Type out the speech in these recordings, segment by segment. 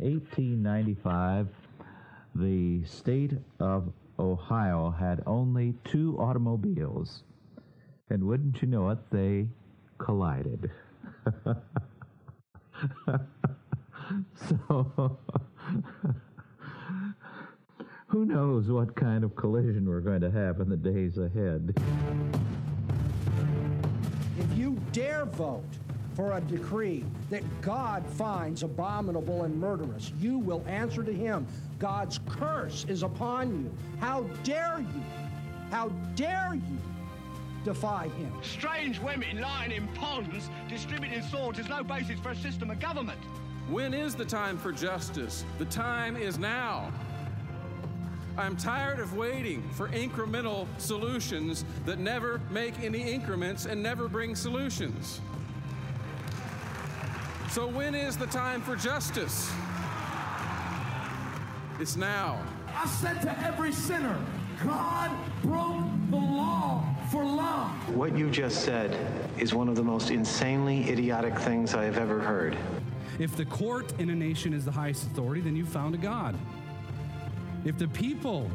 1895, the state of Ohio had only two automobiles. And wouldn't you know it, they collided. so, who knows what kind of collision we're going to have in the days ahead. If you dare vote for a decree that God finds abominable and murderous, you will answer to him. God's curse is upon you. How dare you? How dare you defy him? Strange women lying in ponds distributing swords is no basis for a system of government. When is the time for justice? The time is now. I'm tired of waiting for incremental solutions that never make any increments and never bring solutions. So, when is the time for justice? It's now. I said to every sinner, God broke the law for love. What you just said is one of the most insanely idiotic things I have ever heard. If the court in a nation is the highest authority, then you've found a God. If the people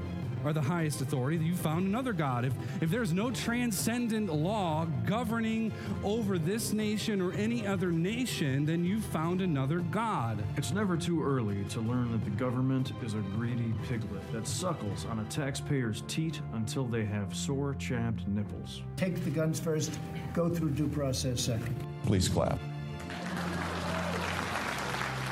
are the highest authority, you've found another God. If, if there's no transcendent law governing over this nation or any other nation, then you've found another God. It's never too early to learn that the government is a greedy piglet that suckles on a taxpayer's teat until they have sore, chapped nipples. Take the guns first, go through due process second. Please clap.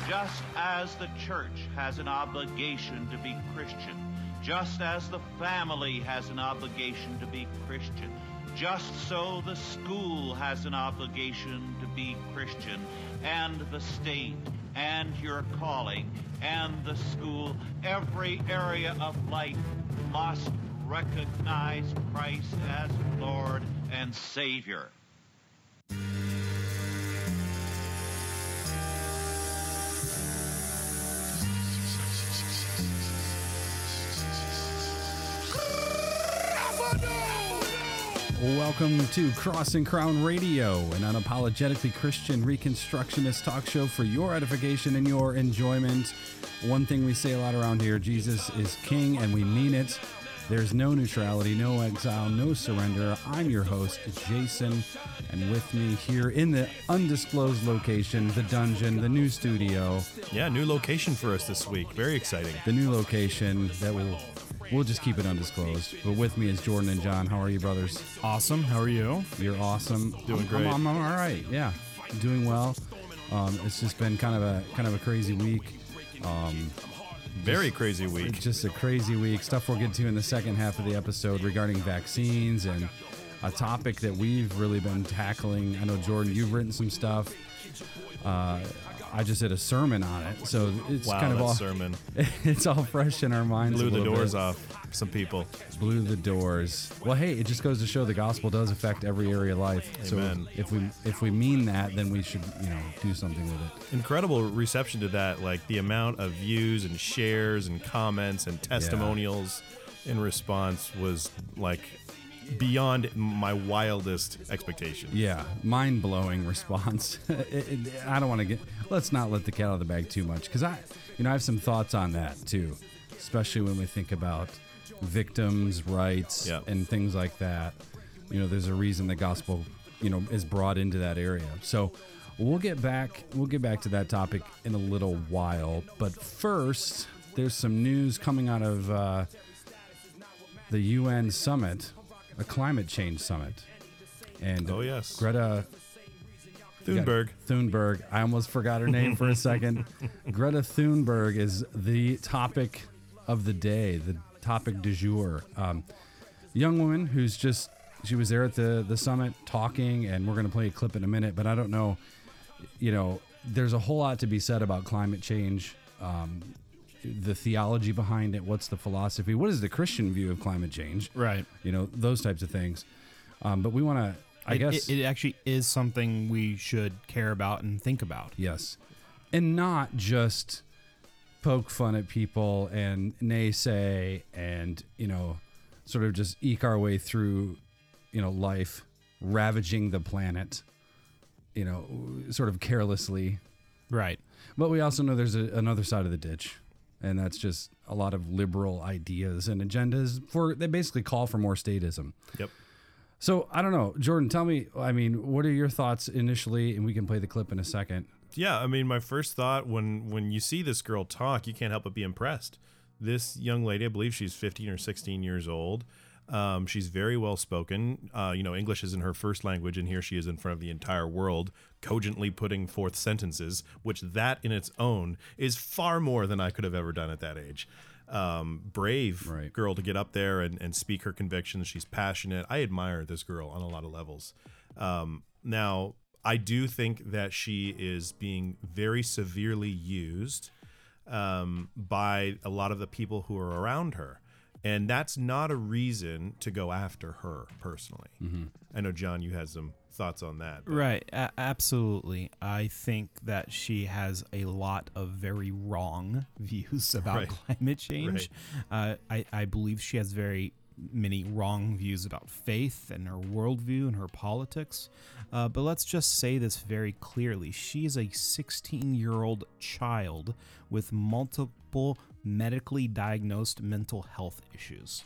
Just as the church has an obligation to be Christian, just as the family has an obligation to be Christian, just so the school has an obligation to be Christian, and the state, and your calling, and the school, every area of life must recognize Christ as Lord and Savior. Welcome to Cross and Crown Radio, an unapologetically Christian Reconstructionist talk show for your edification and your enjoyment. One thing we say a lot around here Jesus is King, and we mean it. There's no neutrality, no exile, no surrender. I'm your host, Jason, and with me here in the undisclosed location, the dungeon, the new studio, Yeah, new location for us this week. Very exciting. the new location that will. We'll just keep it undisclosed. But with me is Jordan and John. How are you, brothers? Awesome. How are you? You're awesome. Doing I'm- great. I'm, I'm, all right. Yeah, doing well. Um, it's just been kind of a kind of a crazy week. Very crazy week. Just a crazy week. Stuff we'll get to in the second half of the episode regarding vaccines and a topic that we've really been tackling. I know Jordan, you've written some stuff. Uh, I just did a sermon on it, so it's Wow, kind of all sermon it's all fresh in our minds. blew the doors bit. off some people. blew the doors. Well, hey, it just goes to show the gospel does affect every area of life. Amen. So if we if we mean that, then we should you know do something with it. Incredible reception to that. Like the amount of views and shares and comments and testimonials in response was like beyond my wildest expectation. Yeah, mind blowing response. It- it- I don't want to get. Let's not let the cat out of the bag too much because I, you know, I have some thoughts on that too, especially when we think about victims' rights Yeah. and things like that. You know, there's a reason the gospel, you know, is brought into that area. So we'll get back. We'll get back to that topic in a little while. But first, there's some news coming out of uh, the UN summit, a climate change summit, and Oh, yes. Greta Thunberg. Thunberg. I almost forgot her name for a second. Greta Thunberg is the topic of the day, the topic du jour. Um, young woman who's just she was there at the the summit talking, and we're going to play a clip in a minute. But I don't know, you know, there's a whole lot to be said about climate change. Um, the theology behind it, what's the philosophy, what is the Christian view of climate change, Right. You know, those types of things. Um, but we want to, I It- guess, it, it actually is something we should care about and think about. Yes. And not just poke fun at people and naysay and, you know, sort of just eke our way through, you know, life, ravaging the planet, you know, sort of carelessly. Right. But we also know there's a, another side of the ditch, and that's just a lot of liberal ideas and agendas for they basically call for more statism. Yep. So I don't know, Jordan. Tell me. I mean, what are your thoughts initially? And we can play the clip in a second. Yeah, I mean, my first thought when when you see this girl talk, you can't help but be impressed. This young lady, I believe she's 15 or 16 years old. Um, she's very well spoken. Uh, you know, English isn't her first language, and here she is in front of the entire world, cogently putting forth sentences, which that in its own is far more than I could have ever done at that age. Um, brave Right. girl to get up there and, and speak her convictions. She's passionate. I admire this girl on a lot of levels. Um, now, I do think that she is being very severely used um, by a lot of the people who are around her. And that's not a reason to go after her personally. I know, John, you had some thoughts on that. but- Right, a- absolutely. I think that she has a lot of very wrong views about Right. climate change. Right. Uh, I, I believe she has very many wrong views about faith and her worldview and her politics. Uh, but let's just say this very clearly. She is a 16 year old child with multiple medically diagnosed mental health issues.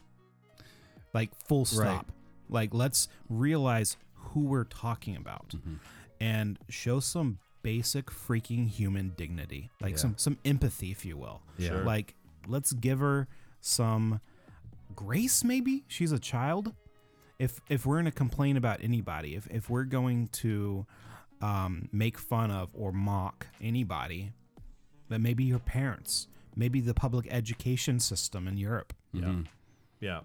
Like, full stop. Right. Like, let's realize who we're talking about and show some basic freaking human dignity, like Yeah. some some empathy, if you will. Yeah. Sure. Like, let's give her some grace. Maybe she's a child. If if we're gonna complain about anybody, if if we're going to um, make fun of or mock anybody, then maybe your parents, maybe the public education system in Europe. Yeah. Yeah.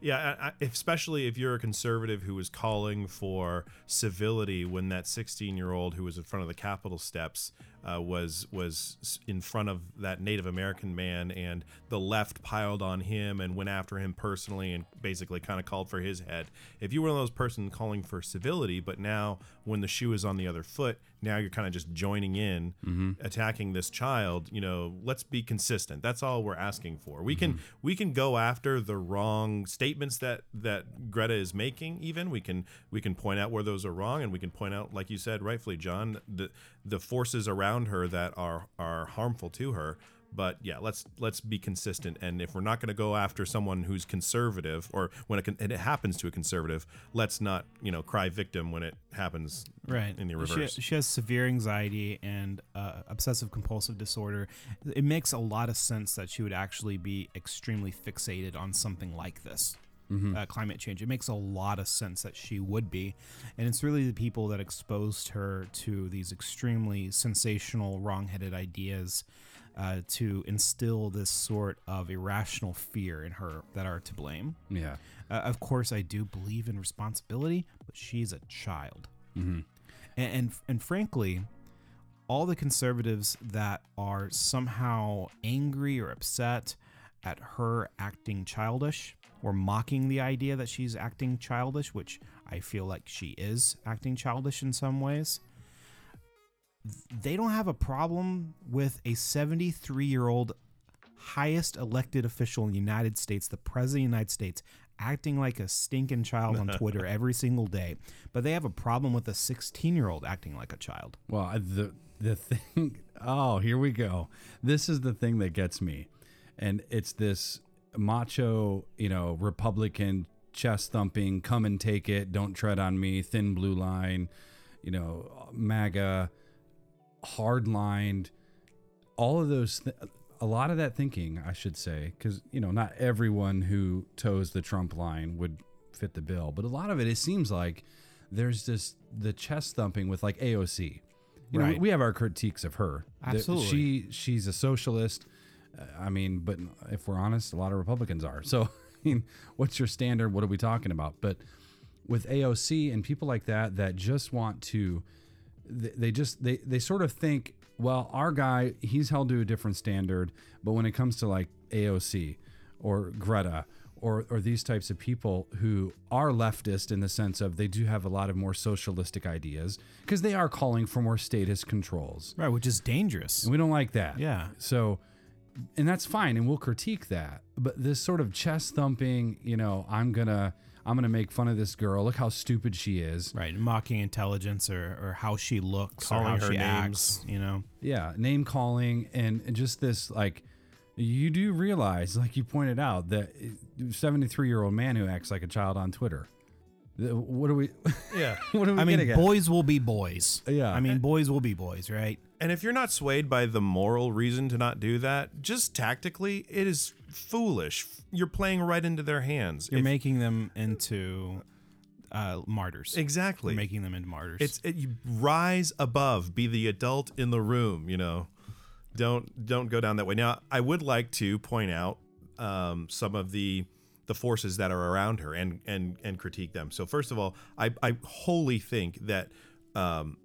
Yeah, especially if you're a conservative who was calling for civility when that 16-year-old who was in front of the Capitol steps uh, was was in front of that Native American man, and the left piled on him and went after him personally and basically kind of called for his head. If you were one of those person calling for civility, but now when the shoe is on the other foot, now you're kind of just joining in, attacking this child. You know, let's be consistent. That's all we're asking for. We can we can go after the wrong statements that that Greta is making. Even we can we can point out where those are wrong, and we can point out, like you said rightfully, John, the the forces around her that are are harmful to her. But yeah, let's let's be consistent. And if we're not going to go after someone who's conservative, or when it, con- it happens to a conservative, let's not you know cry victim when it happens right in the She- reverse. She, has severe anxiety and uh, obsessive compulsive disorder. It makes a lot of sense that she would actually be extremely fixated on something like this. Uh, climate change. It makes a lot of sense that she would be. And it's really the people that exposed her to these extremely sensational, wrong headed ideas uh, to instill this sort of irrational fear in her that are to blame. Yeah. Uh, of course, I do believe in responsibility, but she's a child, and, and and frankly, all the conservatives that are somehow angry or upset at her acting childish or mocking the idea that she's acting childish, which I feel like she is acting childish in some ways. They don't have a problem with a 73 year old highest elected official in the United States, the President of the United States, acting like a stinking child on Twitter every single day. But they have a problem with a 16 year old acting like a child. Well, the the thing. Oh, here we go. This is the thing that gets me, and it's this macho, you know, Republican chest thumping, come and take it, don't tread on me, thin blue line, you know, MAGA, hard lined, all of those. Th- a lot of that thinking, I should say, because you know, not everyone who toes the Trump line would fit the bill, but a lot of it, it seems like there's this the chest thumping with like AOC. You know, we have our critiques of her. Absolutely. She she's a socialist. I mean, but if we're honest, a lot of Republicans are. So, I mean, what's your standard? What are we talking about? But with AOC and people like that that just want to they, they just they they sort of think, well, our guy, he's held to a different standard, but when it comes to like AOC or Greta or or these types of people who are leftist in the sense of they do have a lot of more socialistic ideas because they are calling for more statist controls. Right, which is dangerous. And we don't like that. Yeah. So, and that's fine, and we'll critique that. But this sort of chest thumping, you know, I'm gonna, I'm going to make fun of this girl. Look how stupid she is. Right, mocking intelligence or, or how she looks Calling or how her she names. acts. You know, Yeah, name calling and, and just this like you do realize, like you pointed out, that 73 year old man who acts like a child on Twitter. The- What are we? Yeah. what are we I mean, at? boys will be boys. Yeah. I mean, boys will be boys, right? And if you're not swayed by the moral reason to not do that, just tactically, it is foolish. You're playing right into their hands. You're If- making them into uh, martyrs. exactly You're making them into martyrs. It's it, you rise above, be the adult in the room. You know, don't don't go down that way. Now, I would like to point out um, some of the the forces that are around her and and and critique them. So first of all, I I wholly think that. Um,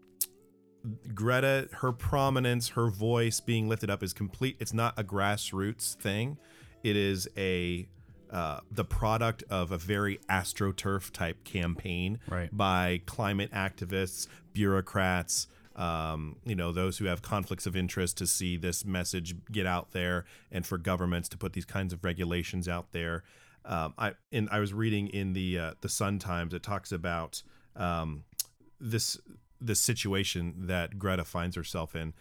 Greta, her prominence, her voice being lifted up is complete. It's not a grassroots thing. It is a uh, the product of a very astroturf type campaign Right. by climate activists, bureaucrats, um, you know, those who have conflicts of interest to see this message get out there, and for governments to put these kinds of regulations out there. Um, I and I was reading in the uh, the Sun Times. It talks about um, this this situation that Greta finds herself in.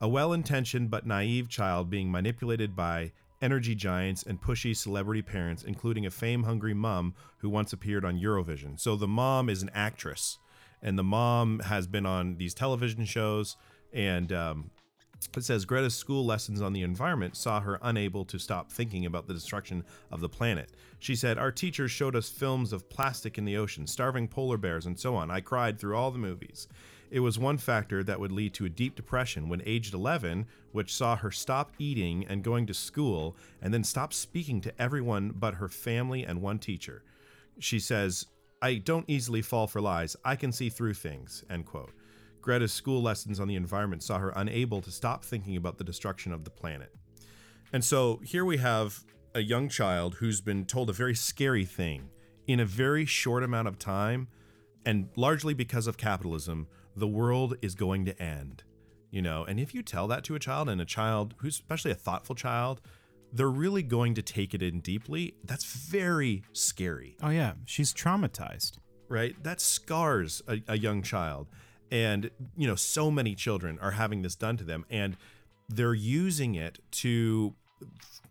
A well-intentioned but naive child being manipulated by energy giants and pushy celebrity parents, including a fame-hungry mom who once appeared on Eurovision. So the mom is an actress, and the mom has been on these television shows. And um, it says Greta's school lessons on the environment saw her unable to stop thinking about the destruction of the planet. She said, Our teachers showed us films of plastic in the ocean, starving polar bears, and so on. I cried through all the movies. It was one factor that would lead to a deep depression when aged 11, which saw her stop eating and going to school, and then stop speaking to everyone but her family and one teacher. She says, I don't easily fall for lies. I can see through things. End quote. Greta's school lessons on the environment saw her unable to stop thinking about the destruction of the planet. And so here we have a young child who's been told a very scary thing in a very short amount of time, and largely because of capitalism, the world is going to end. You know, and if you tell that to a child and a child who's especially a thoughtful child, they're really going to take it in deeply. That's very scary oh yeah, she's traumatized. right? That scars a, a young child. And, you know, so many children are having this done to them, and they're using it to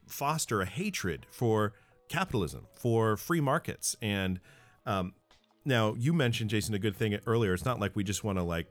foster a hatred for capitalism, for free markets. And um, now you mentioned, Jason, a good thing earlier. It's not like we just want to, like,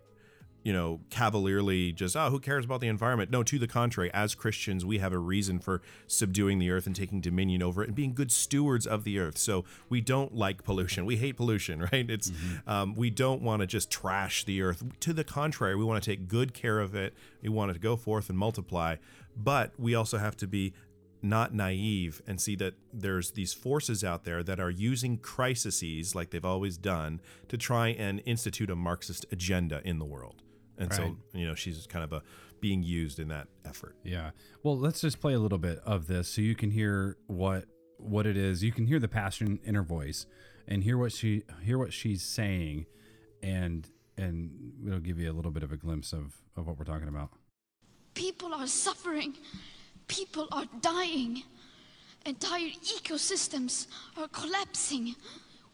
you know, cavalierly just, oh, who cares about the environment? No, to the contrary, as Christians, we have a reason for subduing the earth and taking dominion over it and being good stewards of the earth. So we don't like pollution. We hate pollution, right? It's, um, we don't want to just trash the earth. To the contrary, we want to take good care of it. We want it to go forth and multiply. But we also have to be not naive and see that there's these forces out there that are using crises like they've always done to try and institute a Marxist agenda in the world. And Right. so, you know, she's kind of a being used in that effort. Yeah. Well, let's just play a little bit of this so you can hear what what it is. You can hear the passion in her voice and hear what she hear what she's saying and and it'll give you a little bit of a glimpse of of what we're talking about. People are suffering. People are dying. Entire ecosystems are collapsing.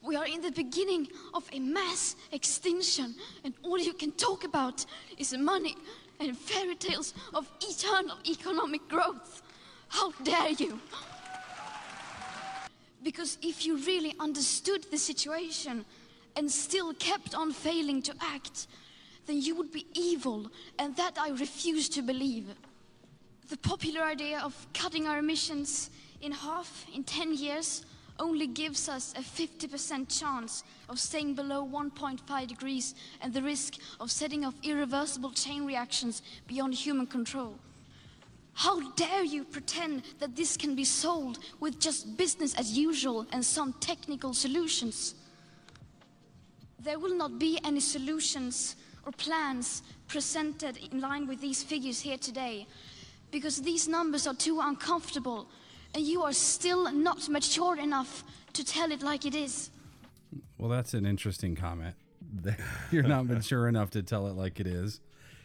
We are in the beginning of a mass extinction, and all you can talk about is money and fairy tales of eternal economic growth. How dare you! Because if you really understood the situation and still kept on failing to act, then you would be evil, and that I refuse to believe. The popular idea of cutting our emissions in half in 10 years only gives us a 50% chance of staying below 1.5 degrees and the risk of setting off irreversible chain reactions beyond human control. How dare you pretend that this can be solved with just business as usual and some technical solutions? There will not be any solutions or plans presented in line with these figures here today because these numbers are too uncomfortable and you are still not mature enough to tell it like it is. Well, that's an interesting comment. You're not mature enough to tell it like it is.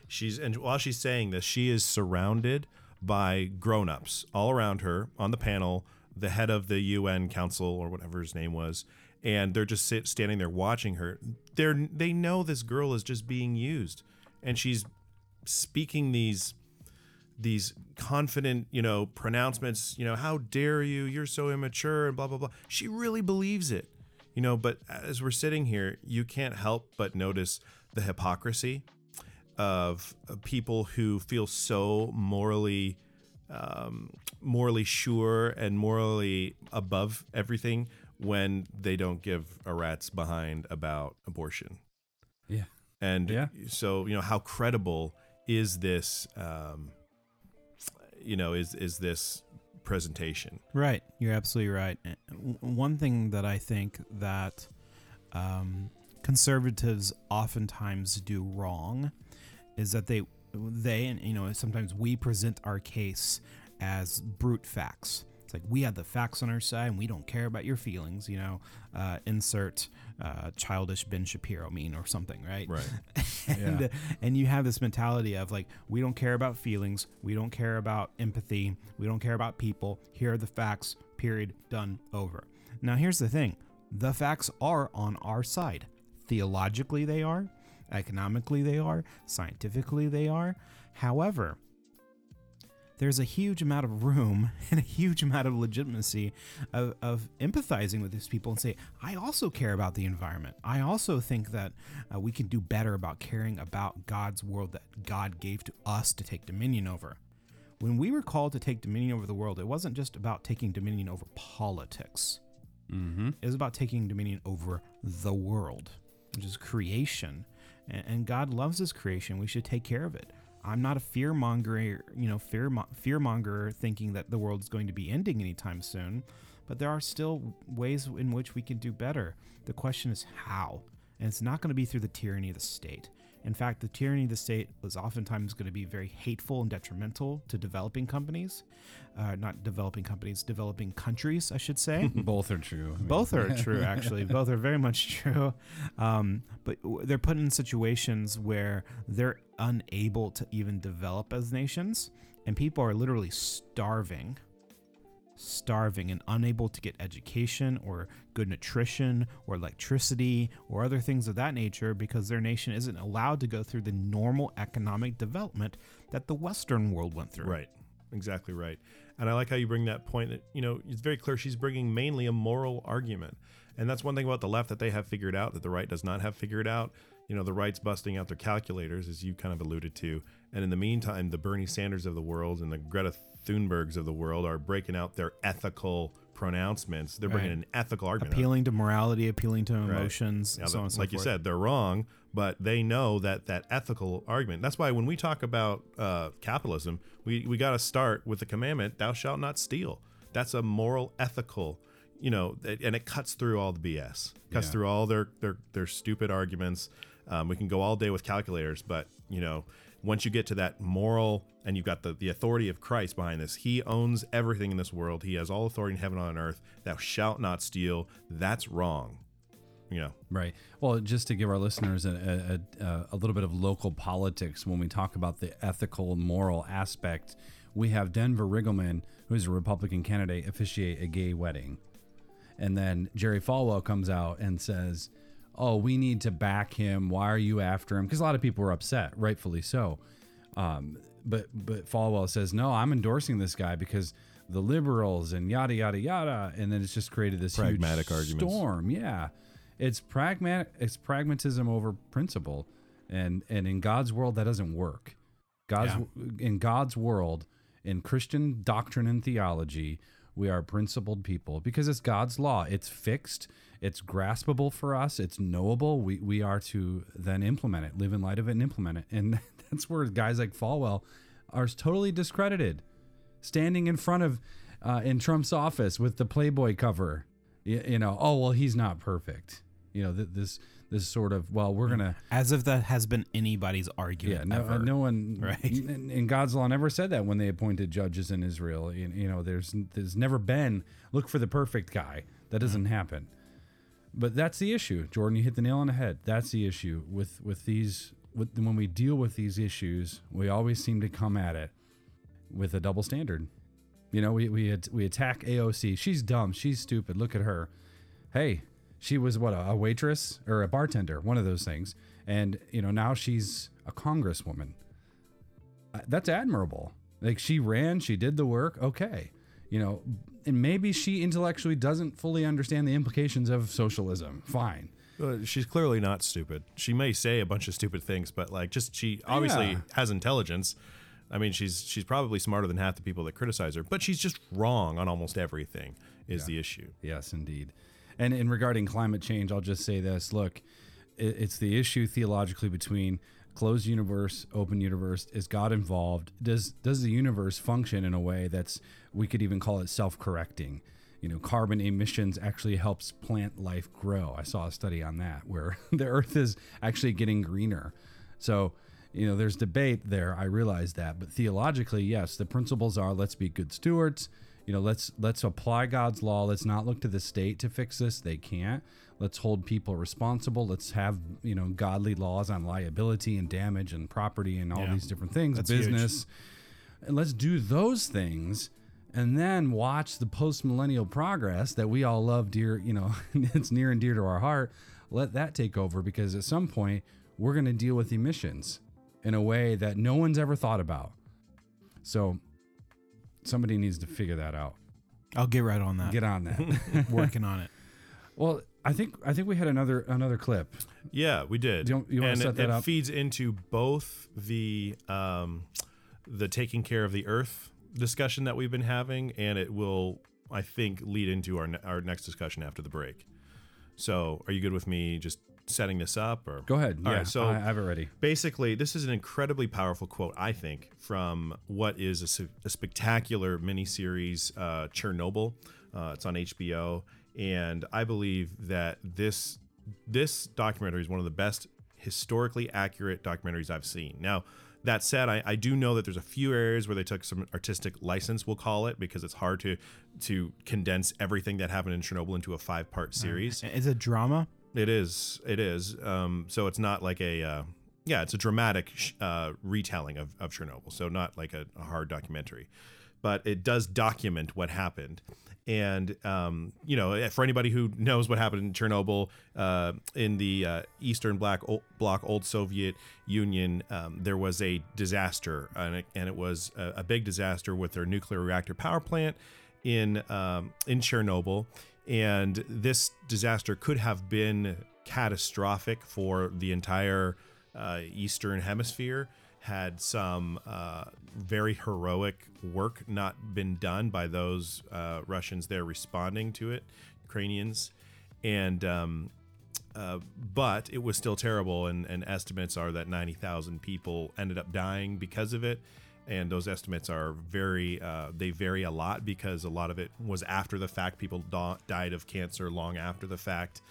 She's and while she's saying this, she is surrounded by grown-ups all around her on the panel, the head of the UN Council or whatever his name was, and they're just sit, standing there watching her. They're they know this girl is just being used, and she's speaking these these confident, you know, pronouncements. You know, how dare you? You're so immature, and blah blah blah. She really believes it, you know. But as we're sitting here, you can't help but notice the hypocrisy of people who feel so morally um, morally sure and morally above everything when they don't give a rat's behind about abortion. Yeah. And Yeah. so, you know, how credible is this, um, you know, is, is this presentation? Right. You're absolutely right. One thing that I think that um, conservatives oftentimes do wrong is that they they and you know sometimes we present our case as brute facts. It's like we have the facts on our side and we don't care about your feelings. You know, uh, insert uh, childish Ben Shapiro mean or something, right? Right. and Yeah. and you have this mentality of like we don't care about feelings we don't care about empathy we don't care about people here are the facts period done over now here's the thing the facts are on our side theologically they are economically they are scientifically they are however there's a huge amount of room and a huge amount of legitimacy of, of empathizing with these people and say, I also care about the environment. I also think that uh, we can do better about caring about God's world that God gave to us to take dominion over. When we were called to take dominion over the world, it wasn't just about taking dominion over politics. Mm-hmm. It was about taking dominion over the world, which is creation. And, and God loves His creation. We should take care of it. I'm not a fear monger, you know, fear fear monger thinking that the world is going to be ending anytime soon. But there are still ways in which we can do better. The question is how, and it's not going to be through the tyranny of the state. In fact, the tyranny of the state is oftentimes going to be very hateful and detrimental to developing companies, uh, not developing companies, developing countries, I should say. Both are true. I mean- Both are true, actually. Both are very much true. Um, but they're put in situations where they're unable to even develop as nations, and people are literally starving, starving, and unable to get education or good nutrition or electricity or other things of that nature because their nation isn't allowed to go through the normal economic development that the Western world went through. Right. Exactly right. And I like how you bring that point that, you know, it's very clear she's bringing mainly a moral argument. And that's one thing about the left that they have figured out that the right does not have figured out. You know, the right's busting out their calculators, as you kind of alluded to. And in the meantime, the Bernie Sanders of the world and the Greta Thunbergs of the world are breaking out their ethical pronouncements. They're bringing Right. an ethical argument. Appealing to morality, appealing to Right. emotions, Yeah, so on and so like you said, they're wrong, but they know that that ethical argument. That's why when we talk about uh, capitalism, we we got to start with the commandment: "Thou shalt not steal." That's a moral, ethical, you know, and it cuts through all the BS, cuts Yeah. through all their their their stupid arguments. Um, we can go all day with calculators, but you know, once you get to that moral and you've got the, the authority of Christ behind this, He owns everything in this world. He has all authority in heaven and on earth. Thou shalt not steal. That's wrong. You know, Right. Well, just to give our listeners a, a, a, little bit of local politics when we talk about the ethical and moral aspect, we have Denver Riggleman, who's a Republican candidate, officiate a gay wedding. And then Jerry Falwell comes out and says, Oh, we need to back him. Why are you after him? Because a lot of people were upset, rightfully so. Um, but but Falwell says, No, I'm endorsing this guy because the liberals and yada yada yada. And then it's just created this Pragmatic huge arguments. storm. Yeah. It's pragmatic it's pragmatism over principle. And and in God's world that doesn't work. God's in God's world, in Christian doctrine and theology, we are principled people because it's God's law. It's fixed, it's graspable for us, it's knowable. We we are to then implement it, live in light of it and implement it. And that's where guys like Falwell are totally discredited. Standing in front of uh, in Trump's office with the Playboy cover. You, you know, oh well he's not perfect. You know, th- this this sort of well, we're gonna As if that has been anybody's argument. yeah, no, uh, ever. no one, Right. In, God's law, never said that when they appointed judges in Israel. You, you know, there's there's never been look for the perfect guy. That doesn't happen. But that's the issue, Jordan. You hit the nail on the head. That's the issue with with these. With, when we deal with these issues, we always seem to come at it with a double standard. You know, we we we attack AOC. She's dumb. She's stupid. Look at her. Hey, she was what a waitress or a bartender, one of those things, and you know now she's a congresswoman. Uh, That's admirable. Like she ran, she did the work. Okay, you know, and maybe she intellectually doesn't fully understand the implications of socialism. Fine. Uh, she's clearly not stupid. She may say a bunch of stupid things, but like, just she obviously Yeah. has intelligence. I mean, she's she's probably smarter than half the people that criticize her, but she's just wrong on almost everything. Is the issue? Yes, indeed. And in regarding climate change, I'll just say this: Look, it, it's the issue theologically between closed universe, open universe. Is God involved? Does does the universe function in a way that's we could even call it self-correcting? You know, carbon emissions actually helps plant life grow. I saw a study on that where the Earth is actually getting greener. So. You know, there's debate there. I realize that, but theologically, yes, the principles are: let's be good stewards, you know let's let's apply god's law. Let's not look to the state to fix this. They can't. Let's hold people responsible. Let's have you know godly laws on liability and damage and property and all Yeah. these different things That's huge. business. And let's do those things and then watch the post millennial progress that we all love dear you know it's near and dear to our heart. Let that take over because at some point we're going to deal with emissions in a way that no one's ever thought about. So somebody needs to figure that out I'll get right on that. get on that Working on it. well i think i think we had another another clip Yeah, we did. You- you wanna and set it, that it up? feeds into both the um, the taking care of the earth discussion that we've been having, and it will, I think, lead into our our next discussion after the break. So, are you good with me just setting this up, or Go ahead. All Yeah, right, so I- have it ready. Basically, this is an incredibly powerful quote, I think, from what is a spectacular miniseries, uh, Chernobyl. Uh, it's on HBO, and I believe that this this documentary is one of the best historically accurate documentaries I've seen. Now, that said, I, I do know that there's a few areas where they took some artistic license, we'll call it, because it's hard to to condense everything that happened in Chernobyl into a five part series. Is it drama? It is. It is. Um, so it's not like a. Uh, yeah, it's a dramatic uh, retelling of, of Chernobyl. So not like a, a hard documentary, but it does document what happened. And um, you know, for anybody who knows what happened in Chernobyl, uh, in the uh, Eastern Black Bloc, old Soviet Union, um, there was a disaster, and it, and it was a, a big disaster with their nuclear reactor power plant in um, in Chernobyl, and this disaster could have been catastrophic for the entire uh, Eastern Hemisphere. Had some uh, very heroic work not been done by those uh, Russians there responding to it, Ukrainians, and um, uh, but it was still terrible, and, and estimates are that 90,000 people ended up dying because of it. And those estimates are very, uh, they vary a lot because a lot of it was after the fact. People da- died of cancer long after the fact.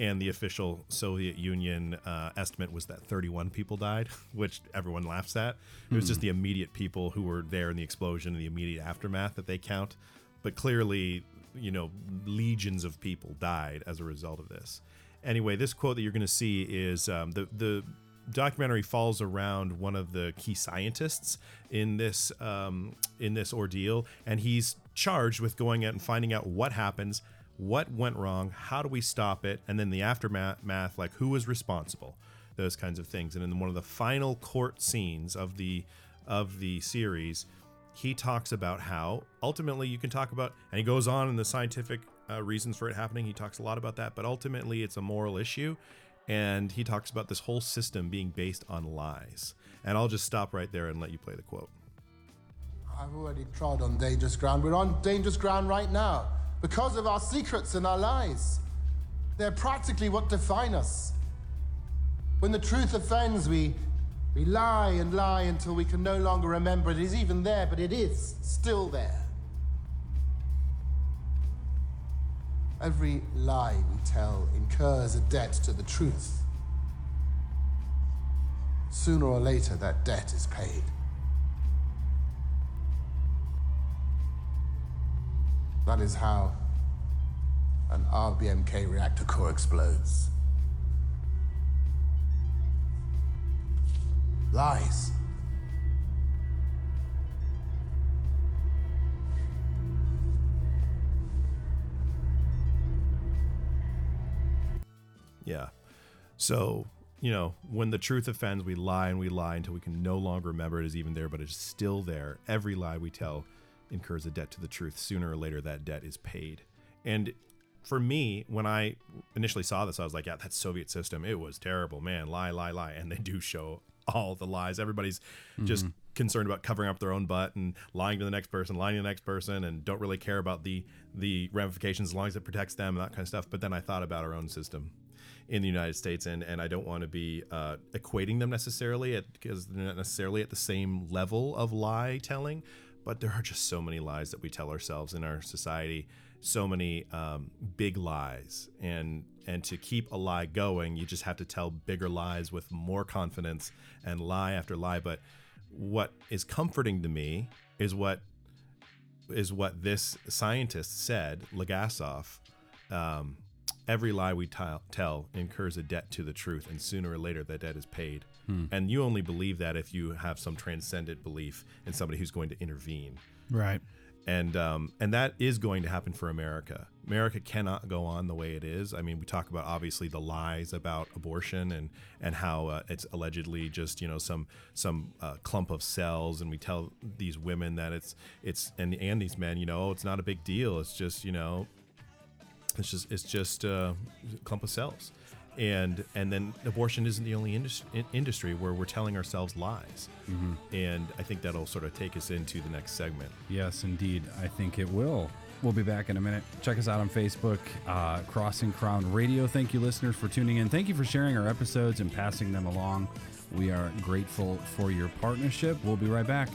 And the official Soviet Union uh, estimate was that 31 people died, which everyone laughs at. It was Hmm. just the immediate people who were there in the explosion and the immediate aftermath that they count. But clearly, you know, legions of people died as a result of this anyway, this quote that you're going to see is um, the the documentary falls around one of the key scientists in this um, in this ordeal, and he's charged with going out and finding out what happens, what went wrong, how do we stop it, and then the aftermath, like who was responsible, those kinds of things. And in one of the final court scenes of the of the series, he talks about how ultimately you can talk about, and he goes on in the scientific uh, reasons for it happening. He talks a lot about that, but ultimately it's a moral issue. And he talks about this whole system being based on lies. And I'll just stop right there and let you play the quote. I've already trod on dangerous ground. We're on dangerous ground right now because of our secrets and our lies. They're practically what define us. When the truth offends, we, we lie and lie until we can no longer remember it is even there, but it is still there. Every lie we tell incurs a debt to the truth. Sooner or later, that debt is paid. That is how an RBMK reactor core explodes. Lies. So, you know, when the truth offends, we lie and we lie until we can no longer remember it is even there, but it's still there. Every lie we tell incurs a debt to the truth. Sooner or later, that debt is paid. And for me, when I initially saw this, I was like, yeah, that Soviet system, it was terrible, man. Lie, lie, lie. And they do show all the lies. Everybody's just Mhm. concerned about covering up their own butt and lying to the next person, lying to the next person, and don't really care about the the ramifications as long as it protects them and that kind of stuff. But then I thought about our own system in the United States, and and I don't want to be uh, equating them necessarily because they're not necessarily at the same level of lie telling, but there are just so many lies that we tell ourselves in our society, so many um, big lies, and and to keep a lie going, you just have to tell bigger lies with more confidence and lie after lie. But what is comforting to me is what is what this scientist said, Legasov. Um, every lie we tell, tell incurs a debt to the truth, and sooner or later that debt is paid. Hmm. And you only believe that if you have some transcendent belief in somebody who's going to intervene. Right. And um, and that is going to happen for America. America cannot go on the way it is. I mean, we talk about obviously the lies about abortion and and how uh, it's allegedly just you know some some uh, clump of cells, and we tell these women that it's it's and and these men, you know, oh, it's not a big deal. It's just you know, it's just it's just uh, a clump of cells, and and then abortion isn't the only indus- industry where we're telling ourselves lies, Mhm. and I think that'll sort of take us into the next segment. Yes, indeed. I think it will. We'll be back in a minute. Check us out on Facebook, uh, Cross and Crown Radio. Thank you, listeners, for tuning in. Thank you for sharing our episodes and passing them along. We are grateful for your partnership. We'll be right back.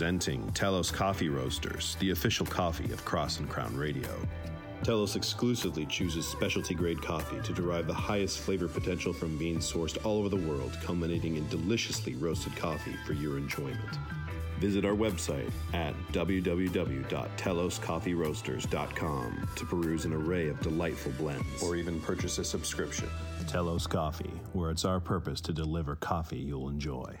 Presenting Telos Coffee Roasters, the official coffee of Cross and Crown Radio. Telos exclusively chooses specialty grade coffee to derive the highest flavor potential from beans sourced all over the world, culminating in deliciously roasted coffee for your enjoyment. Visit our website at www.teloscoffeeroasters.com to peruse an array of delightful blends. Or even purchase a subscription. Telos Coffee, where it's our purpose to deliver coffee you'll enjoy.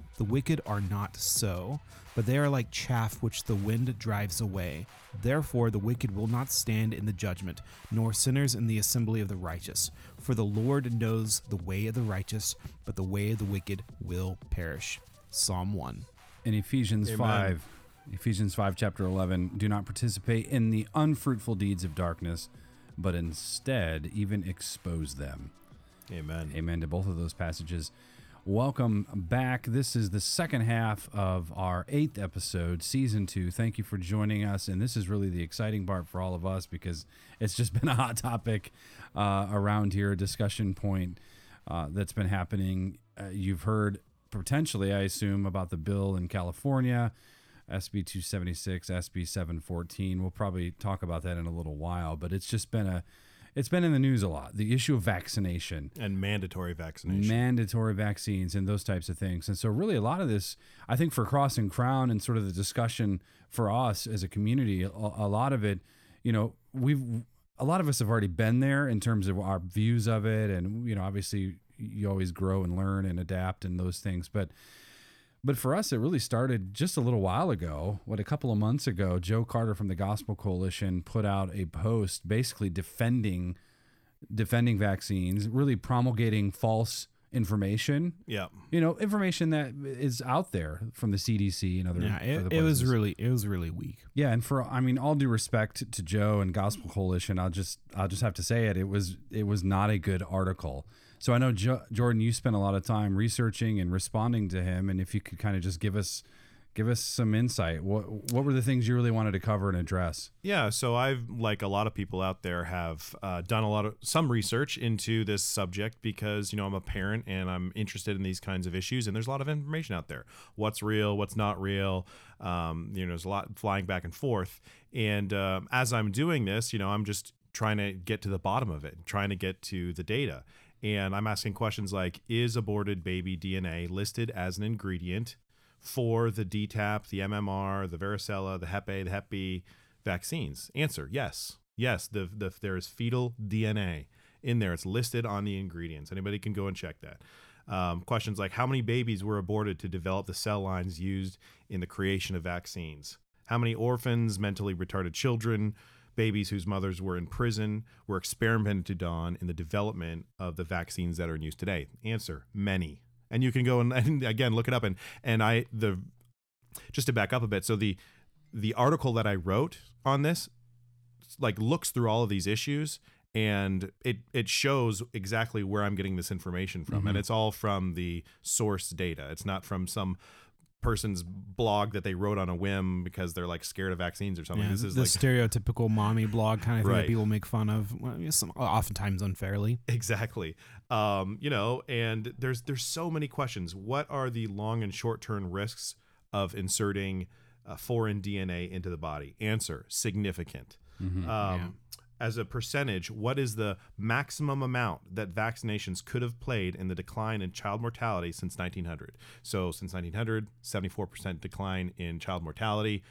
The wicked are not so, but they are like chaff which the wind drives away. Therefore, the wicked will not stand in the judgment, nor sinners in the assembly of the righteous. For the Lord knows the way of the righteous, but the way of the wicked will perish. Psalm 1. In Ephesians Amen. 5, Ephesians 5, chapter 11, do not participate in the unfruitful deeds of darkness, but instead even expose them. Amen. Amen to both of those passages. Welcome back. This is the second half of our eighth episode, season two. Thank you for joining us. And this is really the exciting part for all of us because it's just been a hot topic uh, around here, a discussion point uh, that's been happening. Uh, you've heard potentially, I assume, about the bill in California, SB 276, SB 714. We'll probably talk about that in a little while, but it's just been a it's been in the news a lot. The issue of vaccination and mandatory vaccination. mandatory vaccines and those types of things. And so, really, a lot of this, I think, for Cross and Crown and sort of the discussion for us as a community, a, a lot of it, you know, we've a lot of us have already been there in terms of our views of it, and you know, obviously, you always grow and learn and adapt and those things. But but for us, it really started just a little while ago. What a couple of months ago, Joe Carter from the Gospel Coalition put out a post basically defending defending vaccines, really promulgating false information. Yeah. You know, information that is out there from the CDC and other. Yeah, other it, it was really it was really weak. Yeah, and for I mean, all due respect to Joe and Gospel Coalition, I'll just I'll just have to say it. It was it was not a good article. So I know jo- Jordan, you spent a lot of time researching and responding to him, and if you could kind of just give us give us some insight. What what were the things you really wanted to cover and address? Yeah, so I've like a lot of people out there have uh, done a lot of some research into this subject because you know I'm a parent and I'm interested in these kinds of issues, and there's a lot of information out there. What's real? What's not real? Um, you know, there's a lot flying back and forth. And um as I'm doing this, you know, I'm just trying to get to the bottom of it, trying to get to the data. And I'm asking questions like Is aborted baby DNA listed as an ingredient for the DTaP, the MMR, the varicella, the Hep A, the Hep B vaccines? Answer Yes. Yes, the, the, there is fetal DNA in there. It's listed on the ingredients. Anybody can go and check that. Um, questions like How many babies were aborted to develop the cell lines used in the creation of vaccines? How many orphans, mentally retarded children, babies whose mothers were in prison were experimented on in the development of the vaccines that are in use today? Answer: Many. And you can go and, and again look it up. And and I the just to back up a bit. So the the article that I wrote on this like looks through all of these issues and it it shows exactly where I'm getting this information from, and Mhm. it's all from the source data. It's not from some person's blog that they wrote on a whim because they're like scared of vaccines or something. Yeah, this is the like stereotypical mommy blog kind of thing Right. that people make fun of, well, some, oftentimes unfairly. exactly um you know and there's there's so many questions what are the long and short term risks of inserting uh, foreign dna into the body answer significant Mhm. um as a percentage what is the maximum amount that vaccinations could have played in the decline in child mortality since 1900 so since 1900 74% decline in child mortality